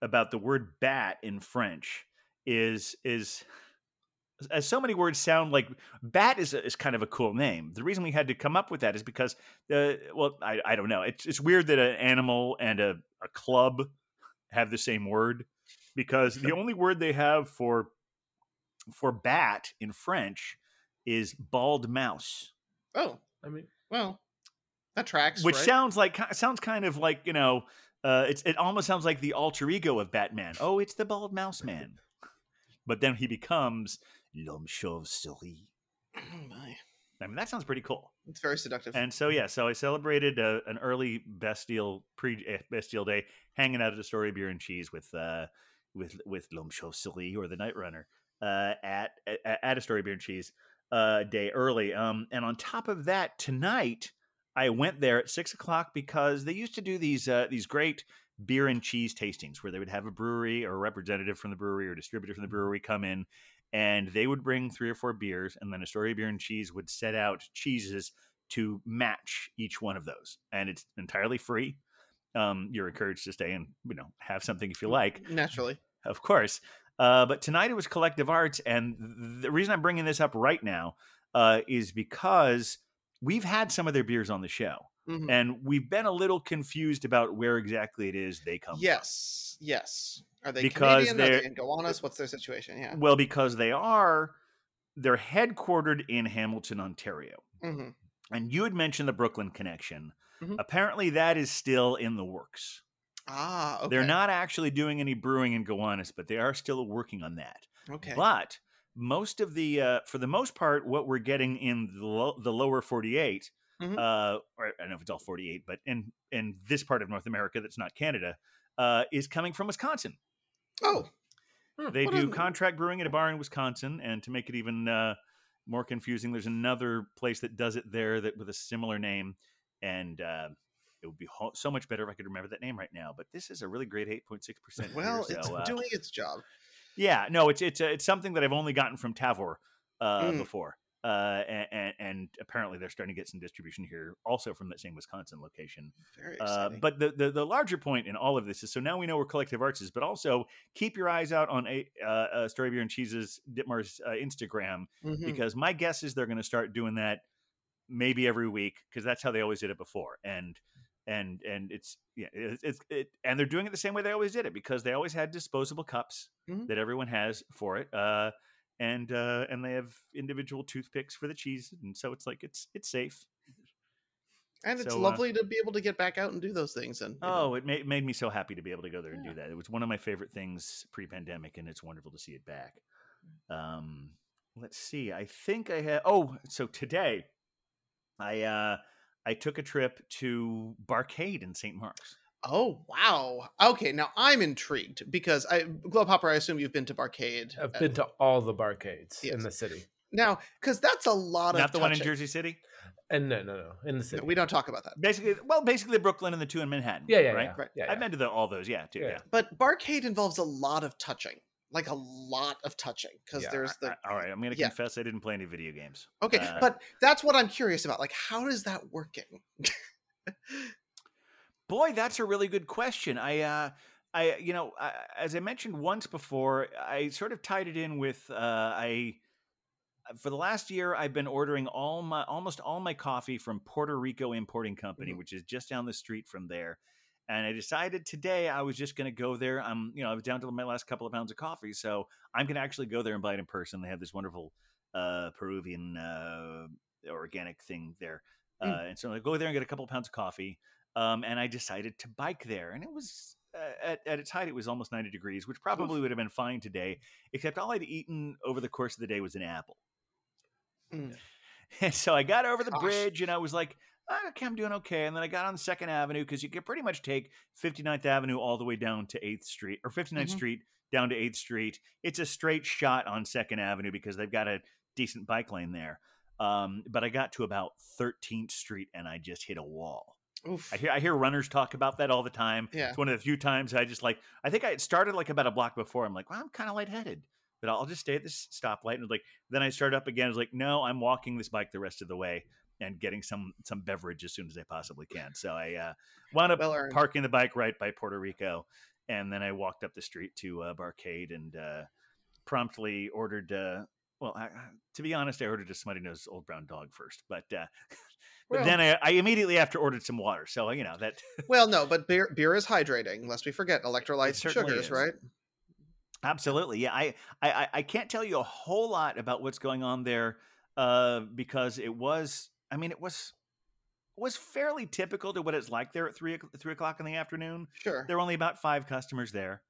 about the word bat in French is is as so many words sound like bat is, a, is kind of a cool name. The reason we had to come up with that is because the well I, I don't know it's it's weird that an animal and a, a club have the same word because the only word they have for for bat in French is bald mouse, Oh, I mean, well, that tracks. which right? sounds like sounds kind of like you know, uh, it's it almost sounds like the alter ego of Batman. Oh, it's the bald mouse man, but then he becomes l'homme chauve-souris. Oh my, I mean, that sounds pretty cool. it's very seductive. And so yeah, so I celebrated uh, an early Bastille pre eh, Bastille Day, hanging out at Astoria Bier and cheese with uh, with with L'Homme Chauve-souris or the Night Runner uh, at, at at Astoria Bier and cheese uh, day early. Um, and on top of that, tonight I went there at six o'clock because they used to do these uh, these great beer and cheese tastings where they would have a brewery or a representative from the brewery or distributor from the brewery come in and they would bring three or four beers and then Astoria Bier and cheese would set out cheeses to match each one of those and it's entirely free um, you're encouraged to stay and you know have something if you like Naturally, of course uh, but tonight it was collective arts and the reason i'm bringing this up right now uh, is because we've had some of their beers on the show Mhm. and we've been a little confused about where exactly it is they come from. yes, yes. Are they Because Canadian? Are they're- they in Gowanus? What's their situation? Yeah. Well, because they are, they're headquartered in Hamilton, Ontario. hmm And you had mentioned the Brooklyn connection. Mhm. Apparently, that is still in the works. Ah, okay. They're not actually doing any brewing in Gowanus, but they are still working on that. okay. But most of the, uh, for the most part, what we're getting in the, lo- the lower 48, Mhm. uh, or I don't know if it's all 48, but in, in this part of North America that's not Canada, uh, is coming from Wisconsin. Oh, They What do contract brewing at a bar in Wisconsin, and to make it even uh, more confusing, there's another place that does it there that with a similar name, and uh, it would be ho- so much better if I could remember that name right now. But this is a really great 8.6 percent. well, so, it's uh, doing its job. yeah, no, it's it's uh, it's something that I've only gotten from Tavour uh, Mm. before, uh, and, and and apparently they're starting to get some distribution here, also from that same Wisconsin location. Very Uh, exciting. but the, the the larger point in all of this is so now we know where Collective Arts is, but also keep your eyes out on a uh, uh, Story Beer and Cheese's Ditmars uh, Instagram Mhm. because my guess is they're going to start doing that maybe every week because that's how they always did it before, and and and it's yeah it's, it's it, and they're doing it the same way they always did it because they always had disposable cups Mhm. that everyone has for it. Uh, and uh, and they have individual toothpicks for the cheese, and so it's like it's it's safe. and it's so, uh, lovely to be able to get back out and do those things. And you know, Oh, it made, made me so happy to be able to go there and Yeah. do that. It was one of my favorite things pre-pandemic, and it's wonderful to see it back. Um, let's see. I think I had. Oh, so today, I uh, I took a trip to Barcade in St. Mark's. oh wow. Okay, now I'm intrigued because I Globehopper. I assume you've been to Barcade. I've uh, been to all the barcades in the city. now because that's a lot of Not the one in. Jersey City. And no, no, no, in the No, we don't talk about that. Basically, well, basically Brooklyn and the two in Manhattan. yeah, yeah, right. yeah, Right. yeah, I've been to the, all those. Yeah, too. Yeah. Yeah. But Barcade involves a lot of touching, like a lot of touching, because Yeah, there's the I- all right, I'm going to Yeah. confess I didn't play any video games. okay. Uh, but that's what I'm curious about. Like, how is that working? Boy, that's a really good question. I, uh, I, you know, I, as I mentioned once before, I sort of tied it in with uh, I. For the last year, I've been ordering all my almost all my coffee from Puerto Rico Importing Company, Mhm. which is just down the street from there. And I decided today I was just going to go there. I'm, you know, I was down to my last couple of pounds of coffee, so I'm going to actually go there and buy it in person. They have this wonderful uh, Peruvian uh, organic thing there, uh, Mm. and so I go there and get a couple of pounds of coffee um, and I decided to bike there. And it was uh, at, at its height, it was almost 90 degrees, which probably would have been fine today, except all I'd eaten over the course of the day was an apple. Mm. And so I got over the Gosh. bridge and I was like, "Ah, okay, I'm doing okay. And then I got on Second Avenue because you could pretty much take 59th Avenue all the way down to 8th Street or 59th Mhm. Street down to 8th Street. It's a straight shot on Second Avenue because they've got a decent bike lane there. Um, but I got to about 13th Street and I just hit a wall. Oof. I hear I hear runners talk about that all the time. Yeah. It's one of the few times I just like I think I had started like about a block before. I'm like, well, I'm kind of lightheaded, but I'll just stay at this stoplight. And like then I start up again. I was like, no, I'm walking this bike the rest of the way and getting some some beverage as soon as I possibly can. So I uh, wound up Well parking the bike right by Puerto Rico, and then I walked up the street to uh, Barcade and uh, promptly ordered. Uh, well, I, to be honest, I ordered a Smuttynose old brown dog first, but uh, but then I, I immediately after ordered some water. So you know that Well, no, but beer beer is hydrating. Lest we forget electrolytes and sugars, is. right? Absolutely, yeah. I, I I- I can't tell you a whole lot about what's going on there uh, because it was. I mean, it was was fairly typical to what it's like there at three o'clock- three o'clock in the afternoon. Sure. There were only about five customers there.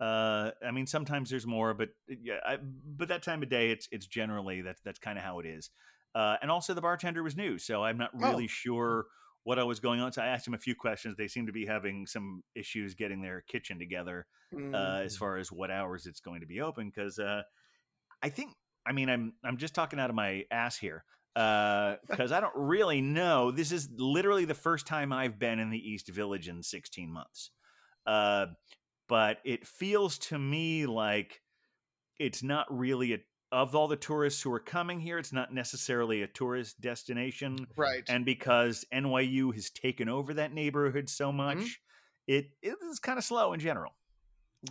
Uh, I mean, sometimes there's more, but yeah, I, but that time of day, it's it's generally that's that's kind of how it is. Uh, and also, the bartender was new, so I'm not Oh. really sure what I was going on. So I asked him a few questions. They seem to be having some issues getting their kitchen together Mm. uh, as far as what hours it's going to be open. Because uh, I think, I mean, I'm I'm just talking out of my ass here because I don't really know. This is literally the first time I've been in the East Village in 16 months, uh, but it feels to me like it's not really a of all the tourists who are coming here. It's not necessarily a tourist destination right. and because NYU has taken over that neighborhood so much, it it is kind of slow in general.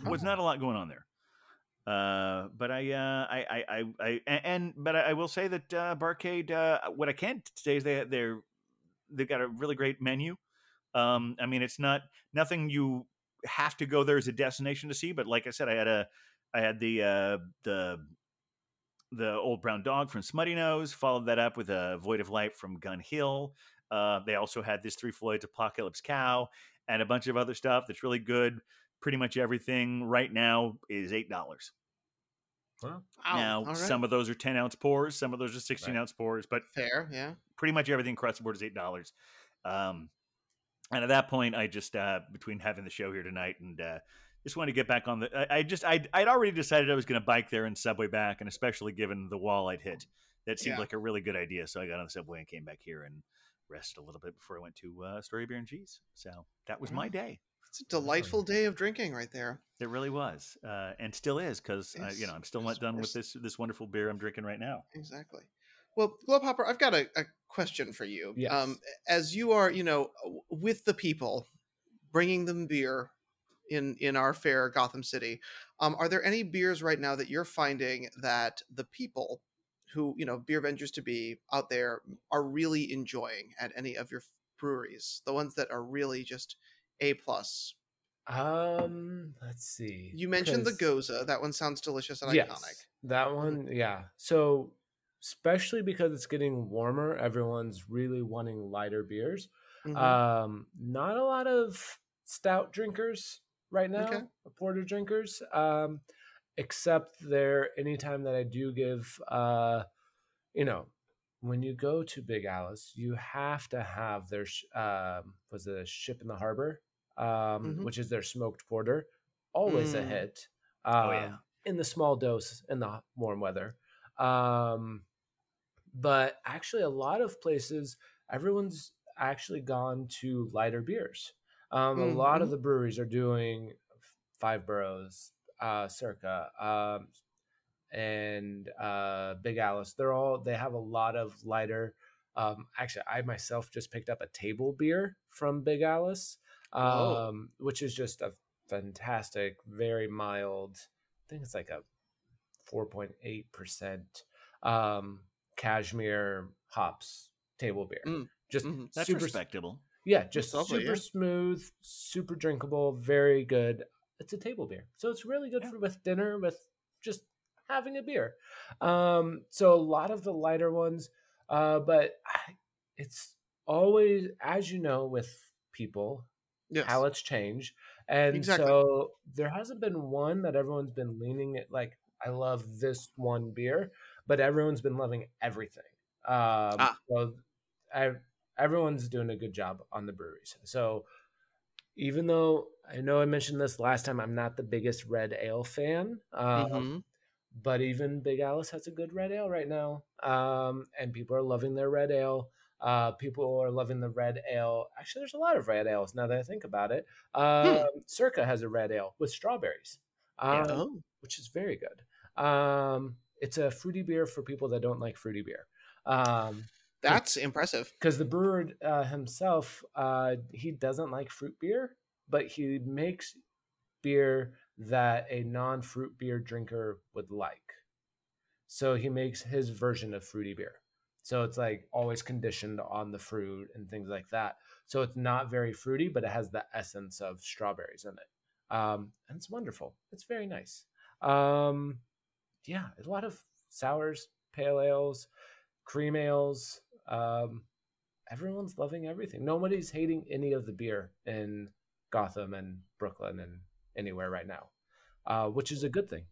There's Oh. not a lot going on there. Uh, but I, uh, i i i and but I, I will say that uh, Barcade. Uh, what I can say is they they're they've got a really great menu. Um, I mean, it's not nothing you have to go there as a destination to see. But like I said, I had a I had the uh, the the old brown dog from Smuttynose. Followed that up with a Void of Light from Gun Hill. Uh, they also had this Three Floyds Apocalypse Cow and a bunch of other stuff that's really good. Pretty much everything right now is eight dollars. Wow. Wow, now all right. some of those are ten ounce pours, some of those are sixteen Right. ounce pours, but fair. Yeah. pretty much everything across the board is eight dollars. Um, and at that point, I just uh, between having the show here tonight and uh, just wanted to get back on the. I, I just I'd, I'd already decided I was going to bike there and subway back, and especially given the wall I'd hit, that seemed Yeah. like a really good idea. So I got on the subway and came back here and rested a little bit before I went to uh, Story Beer and Cheese. So that was my Mm. day. It's a delightful day of drinking right there. It really was, uh, and still is, because uh, you know I'm still not done with this this wonderful beer I'm drinking right now. Exactly. Well, Globehopper, I've got a, a question for you. Yes. Um, as you are, you know, with the people, bringing them beer in in our fair Gotham City, um, are there any beers right now that you're finding that the people who you know beervengers to be out there are really enjoying at any of your breweries? The ones that are really just a plus. Um, let's see. You mentioned the gose. That one sounds delicious and yes, iconic. That one, yeah. So, especially because it's getting warmer, everyone's really wanting lighter beers. Mhm. Um, not a lot of stout drinkers right now, Okay. porter drinkers. Um, except there anytime that I do give uh you know, when you go to Big Alice, you have to have their um was it a ship in the harbor, um, Mhm. which is their smoked porter, always a Mm. hit. Um, Oh, yeah. in the small dose in the warm weather. Um, but actually, a lot of places, everyone's actually gone to lighter beers. Um, A lot of Mhm. the breweries are doing Five Boroughs, uh, Circa, um, and uh, Big Alice. They're all they have a lot of lighter. Um, actually, I myself just picked up a table beer from Big Alice, Whoa. um, which is just a fantastic, very mild. I think it's like a four point eight percent um, cashmere hops table beer. Mm, Just mhm. That's super, respectable. yeah, just lovely, super yeah. smooth, super drinkable, very good. It's a table beer, so it's really good Yeah. for with dinner, with just having a beer. Um, so a lot of the lighter ones, uh, but I- it's always, as you know, with people, Yes. palates change, and Exactly. so there hasn't been one that everyone's been leaning at. Like, I love this one beer, but everyone's been loving everything. Um, Ah. so I, everyone's doing a good job on the breweries. So even though I know I mentioned this last time, I'm not the biggest red ale fan. Um, Mhm. But even Big Alice has a good red ale right now, um, and people are loving their red ale. Uh, people are loving the red ale. Actually, there's a lot of red ales now that I think about it. Um, Circa has a red ale with strawberries, um, Oh. which is very good. Um, it's a fruity beer for people that don't like fruity beer. Um, That's impressive. because the brewer uh, himself uh, he doesn't like fruit beer but he makes beer that a non-fruit beer drinker would like. So he makes his version of fruity beer. So it's like always conditioned on the fruit and things like that. So it's not very fruity but it has the essence of strawberries in it. Um, and it's wonderful. It's very nice. Um, yeah, a lot of sours, pale ales, cream ales. Um, everyone's loving everything. Nobody's hating any of the beer in Gotham and Brooklyn and anywhere right now, uh, which is a good thing.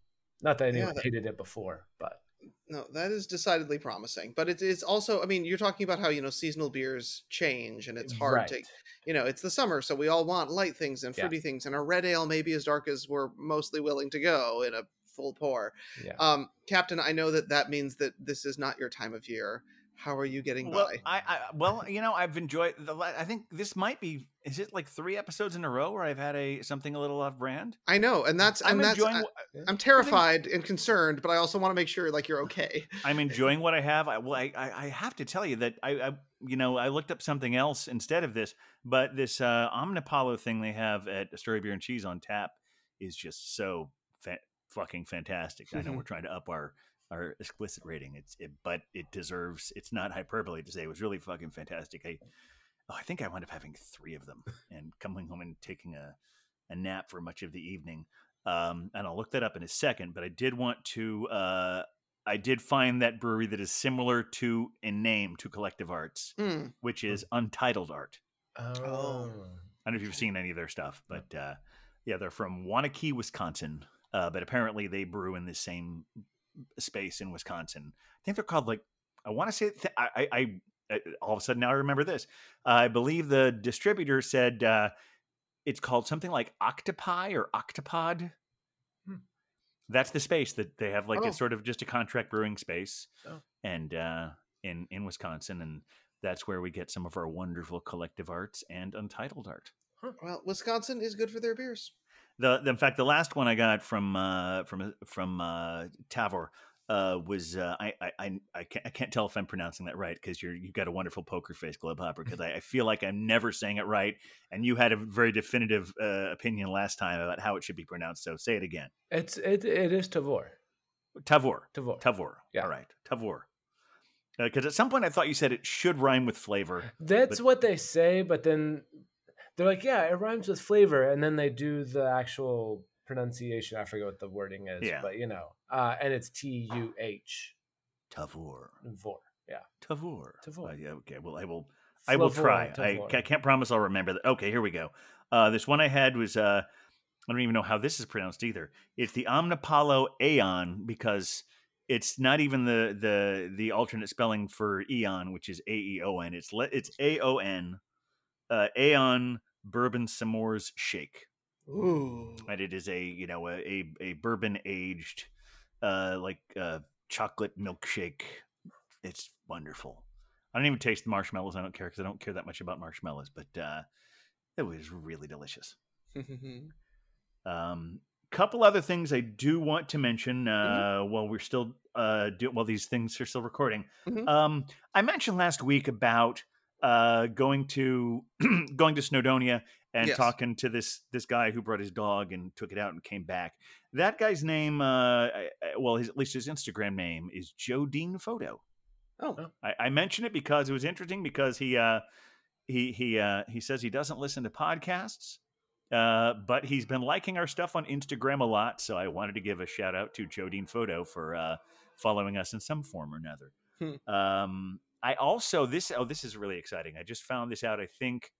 Not that anyone Yeah, that- hated it before, but No, that is decidedly promising. But it is also, I mean, you're talking about how, you know, seasonal beers change and it's hard to, you know, it's the summer, so we all want light things and Yeah. fruity things. And a red ale may be as dark as we're mostly willing to go in a full pour. yeah. Um, Captain, I know that that means that this is not your time of year. How are you getting Well, by? I, I well, you know, I've enjoyed the. I think this might be. Is it like three episodes in a row where I've had a something a little off brand? I know, and that's I'm and that's enjoying. I, I'm terrified and concerned, but I also want to make sure like you're okay. I'm enjoying what I have. I, well, I, I I have to tell you that I, I, you know, I looked up something else instead of this, but this uh, Omnipollo thing they have at Astoria Bier and Cheese on tap is just so fa- fucking fantastic. I know we're trying to up our our explicit rating. It's it, but it deserves. It's not hyperbole to say it was really fucking fantastic. I, oh, I think I wound up having three of them and coming home and taking a a nap for much of the evening. Um, and I'll look that up in a second. But I did want to. Uh, I did find that brewery that is similar to in name to Collective Arts, Mm. which is Untitled Art. oh. I don't know if you've seen any of their stuff, but uh, yeah, they're from Waunakee, Wisconsin. Uh, but apparently, they brew in the same space in Wisconsin. I think they're called like I want to say. Th- I, I, I uh, all of a sudden now I remember this. I believe the distributor said uh, it's called something like Octopi or Octopod. Hmm. That's the space that they have. Like Oh. it's sort of just a contract brewing space, Oh. and uh, in in Wisconsin, and that's where we get some of our wonderful collective arts and untitled art. Well, Wisconsin is good for their beers. The, the in fact, the last one I got from uh, from from uh, Tavour uh, was uh, I, I I I can't, I can't tell if I'm pronouncing that right because you're you've got a wonderful poker face, Globehopper. Because I, I feel like I'm never saying it right, and you had a very definitive uh, opinion last time about how it should be pronounced. So say it again. It's it it is Tavour. Tavour. Tavour. Tavour. Yeah. All right. Tavour. Because at some point I thought you said it should rhyme with flavor. That's But- what they say, but then they're like, yeah, it rhymes with flavor, and then they do the actual pronunciation. I forget what the wording is, Yeah. but you know, uh, and it's T U H Tavour. vor. Yeah, Tavour. Tavour. Uh, yeah, okay. Well, I will. I will try. I, I can't promise I'll remember that. Okay, here we go. Uh, this one I had was uh, I don't even know how this is pronounced either. It's the Omnipollo Aeon because it's not even the the the alternate spelling for Eon, which is A E O N. It's le- it's A O N. Uh, Aeon Bourbon S'mores Shake, Ooh. and it is a you know a a, a bourbon aged uh, like uh, chocolate milkshake. It's wonderful. I don't even taste the marshmallows. I don't care because I don't care that much about marshmallows, but uh, it was really delicious. Um, couple other things I do want to mention uh, while we're still uh, do, while these things are still recording. Mhm. Um, I mentioned last week about uh, going to going to Snowdonia and Yes. talking to this this guy who brought his dog and took it out and came back. That guy's name, uh, I- I- well, his, at least his Instagram name is Joe Dean Photo. oh, I, I mention it because it was interesting because he uh, he he uh, he says he doesn't listen to podcasts, uh, but he's been liking our stuff on Instagram a lot. So I wanted to give a shout out to Jodine Photo for uh, following us in some form or another. Hmm. Um, I also this oh this is really exciting. I just found this out. I think.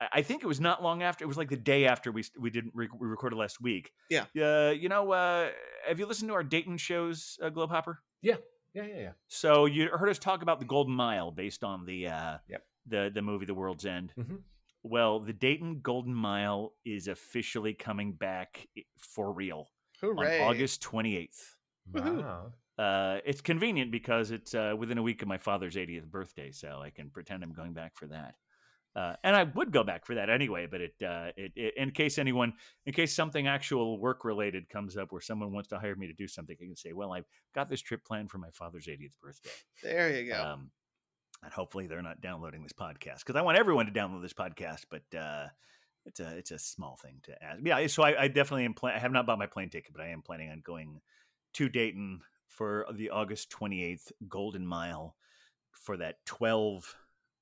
I- I think it was not long after. It was like the day after we we did we recorded last week. Yeah. Uh, you know, uh, have you listened to our Dayton shows, uh, Globehopper? yeah, yeah, yeah. Yeah. So you heard us talk about the Golden Mile based on the uh, Yep. the the movie The World's End. Mhm. Well, the Dayton Golden Mile is officially coming back for real hooray! on August 28th. Wow. Uh, it's convenient because it's uh, within a week of my father's 80th birthday, so I can pretend I'm going back for that. Uh, and I would go back for that anyway, but it, uh, it, it in case anyone, in case something actual work related comes up where someone wants to hire me to do something, I can say, well, I've got this trip planned for my father's 80th birthday. There you go. Um, and hopefully they're not downloading this podcast because I want everyone to download this podcast, but uh, it's a it's a small thing to ask. Yeah, so I, I definitely am. Plan- I have not bought my plane ticket, but I am planning on going to Dayton for the August twenty eighth Golden Mile for that twelve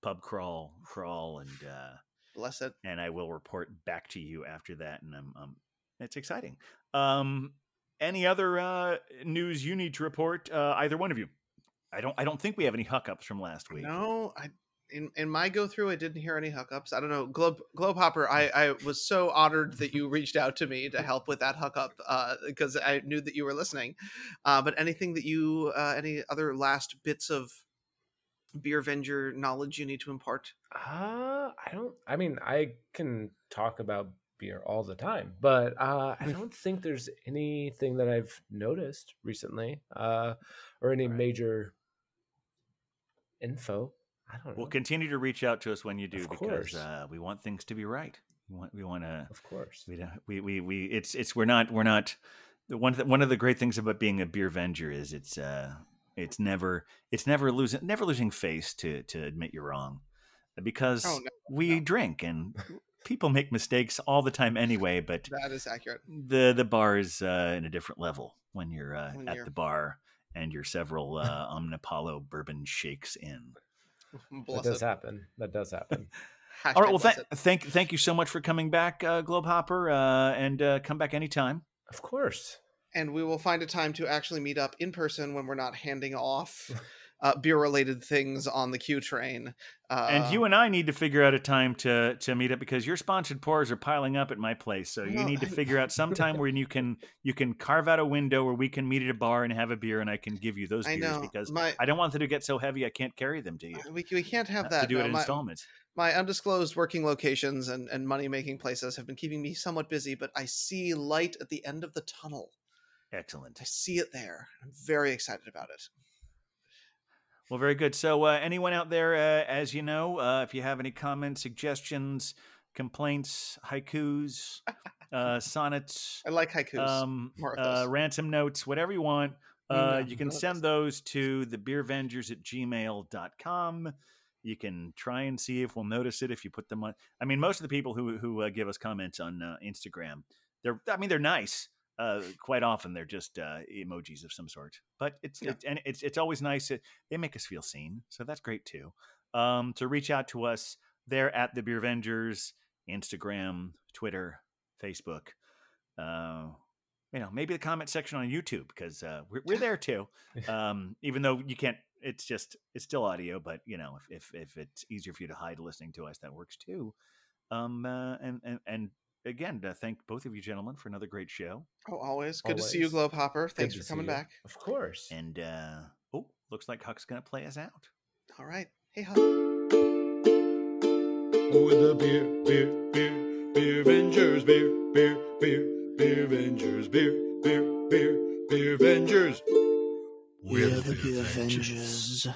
pub crawl crawl and uh, Bless it. and I will report back to you after that. And I'm, um, it's exciting. Um, any other uh, news you need to report? Uh, either one of you. I don't. I don't think we have any hookups from last week. No, I in, in my go through, I didn't hear any hookups. I don't know. Globe Globehopper, I, I was so honored that you reached out to me to help with that hookup uh, because I knew that you were listening. Uh, but anything that you, uh, any other last bits of Beervenger knowledge you need to impart? Uh, I don't. I mean, I can talk about beer all the time, but uh, I don't think there's anything that I've noticed recently, uh, or any Right. major info. I don't know. Well, continue to reach out to us when you do Of because uh, we want things to be right. We want. We want to. of course. We don't. We, we we. It's it's. We're not. We're not. The one. Th- one of the great things about being a beervenger is it's. uh It's never. It's never losing. Never losing face to to admit you're wrong, because Oh, no, we no. drink and people make mistakes all the time anyway. But That is accurate. the the bar is uh, in a different level when you're uh, When at you're- the bar and you're several uh, Omnipollo bourbon shakes in. That Blessed. does happen. That does happen. All right. Well, th- thank thank you so much for coming back, uh, Globehopper, uh, and uh, come back anytime. of course. and we will find a time to actually meet up in person when we're not handing off uh, beer related things on the Q train. Uh, and you and I need to figure out a time to to meet up because your sponsored pours are piling up at my place. So you Well, need to figure out some time where you can you can carve out a window where we can meet at a bar and have a beer, and I can give you those I beers know because my I don't want them to get so heavy I can't carry them to you. we, we can't have that. to do no. it in my, installments. my undisclosed working locations and, and money making places have been keeping me somewhat busy, but I see light at the end of the tunnel. Excellent. I see it there. I'm very excited about it. Well, very good. So, uh, anyone out there, uh, as you know, uh, if you have any comments, suggestions, complaints, haikus, uh, sonnets, I like haikus, um, uh, ransom notes, whatever you want, Mm, uh, you can send those to the beervengers at gmail.com. You can try and see if we'll notice it if you put them on. I mean, most of the people who who uh, give us comments on uh, Instagram, they're I mean they're nice. Uh, quite often they're just uh, emojis of some sort, but it's Yeah. it's and it's it's always nice. That they make us feel seen, so that's great too. Um, to reach out to us, they're at the Beervengers, Instagram, Twitter, Facebook. Uh, you know, maybe the comment section on YouTube because uh, we're we're there too. Um, even though you can't, it's just it's still audio, but you know, if if, if it's easier for you to hide listening to us, that works too. Um, uh, and and and again, uh, thank both of you gentlemen for another great show. oh, always. Good to see you, Always. Globehopper. Thanks for coming back. Of course. And uh, oh, looks like Huck's gonna play us out. All right. Hey, Huck. With the beer, beer, beer, Beervengers, beer, beer, beer, Beervengers, beer, beer, beer, Beervengers. We're the Beer Avengers.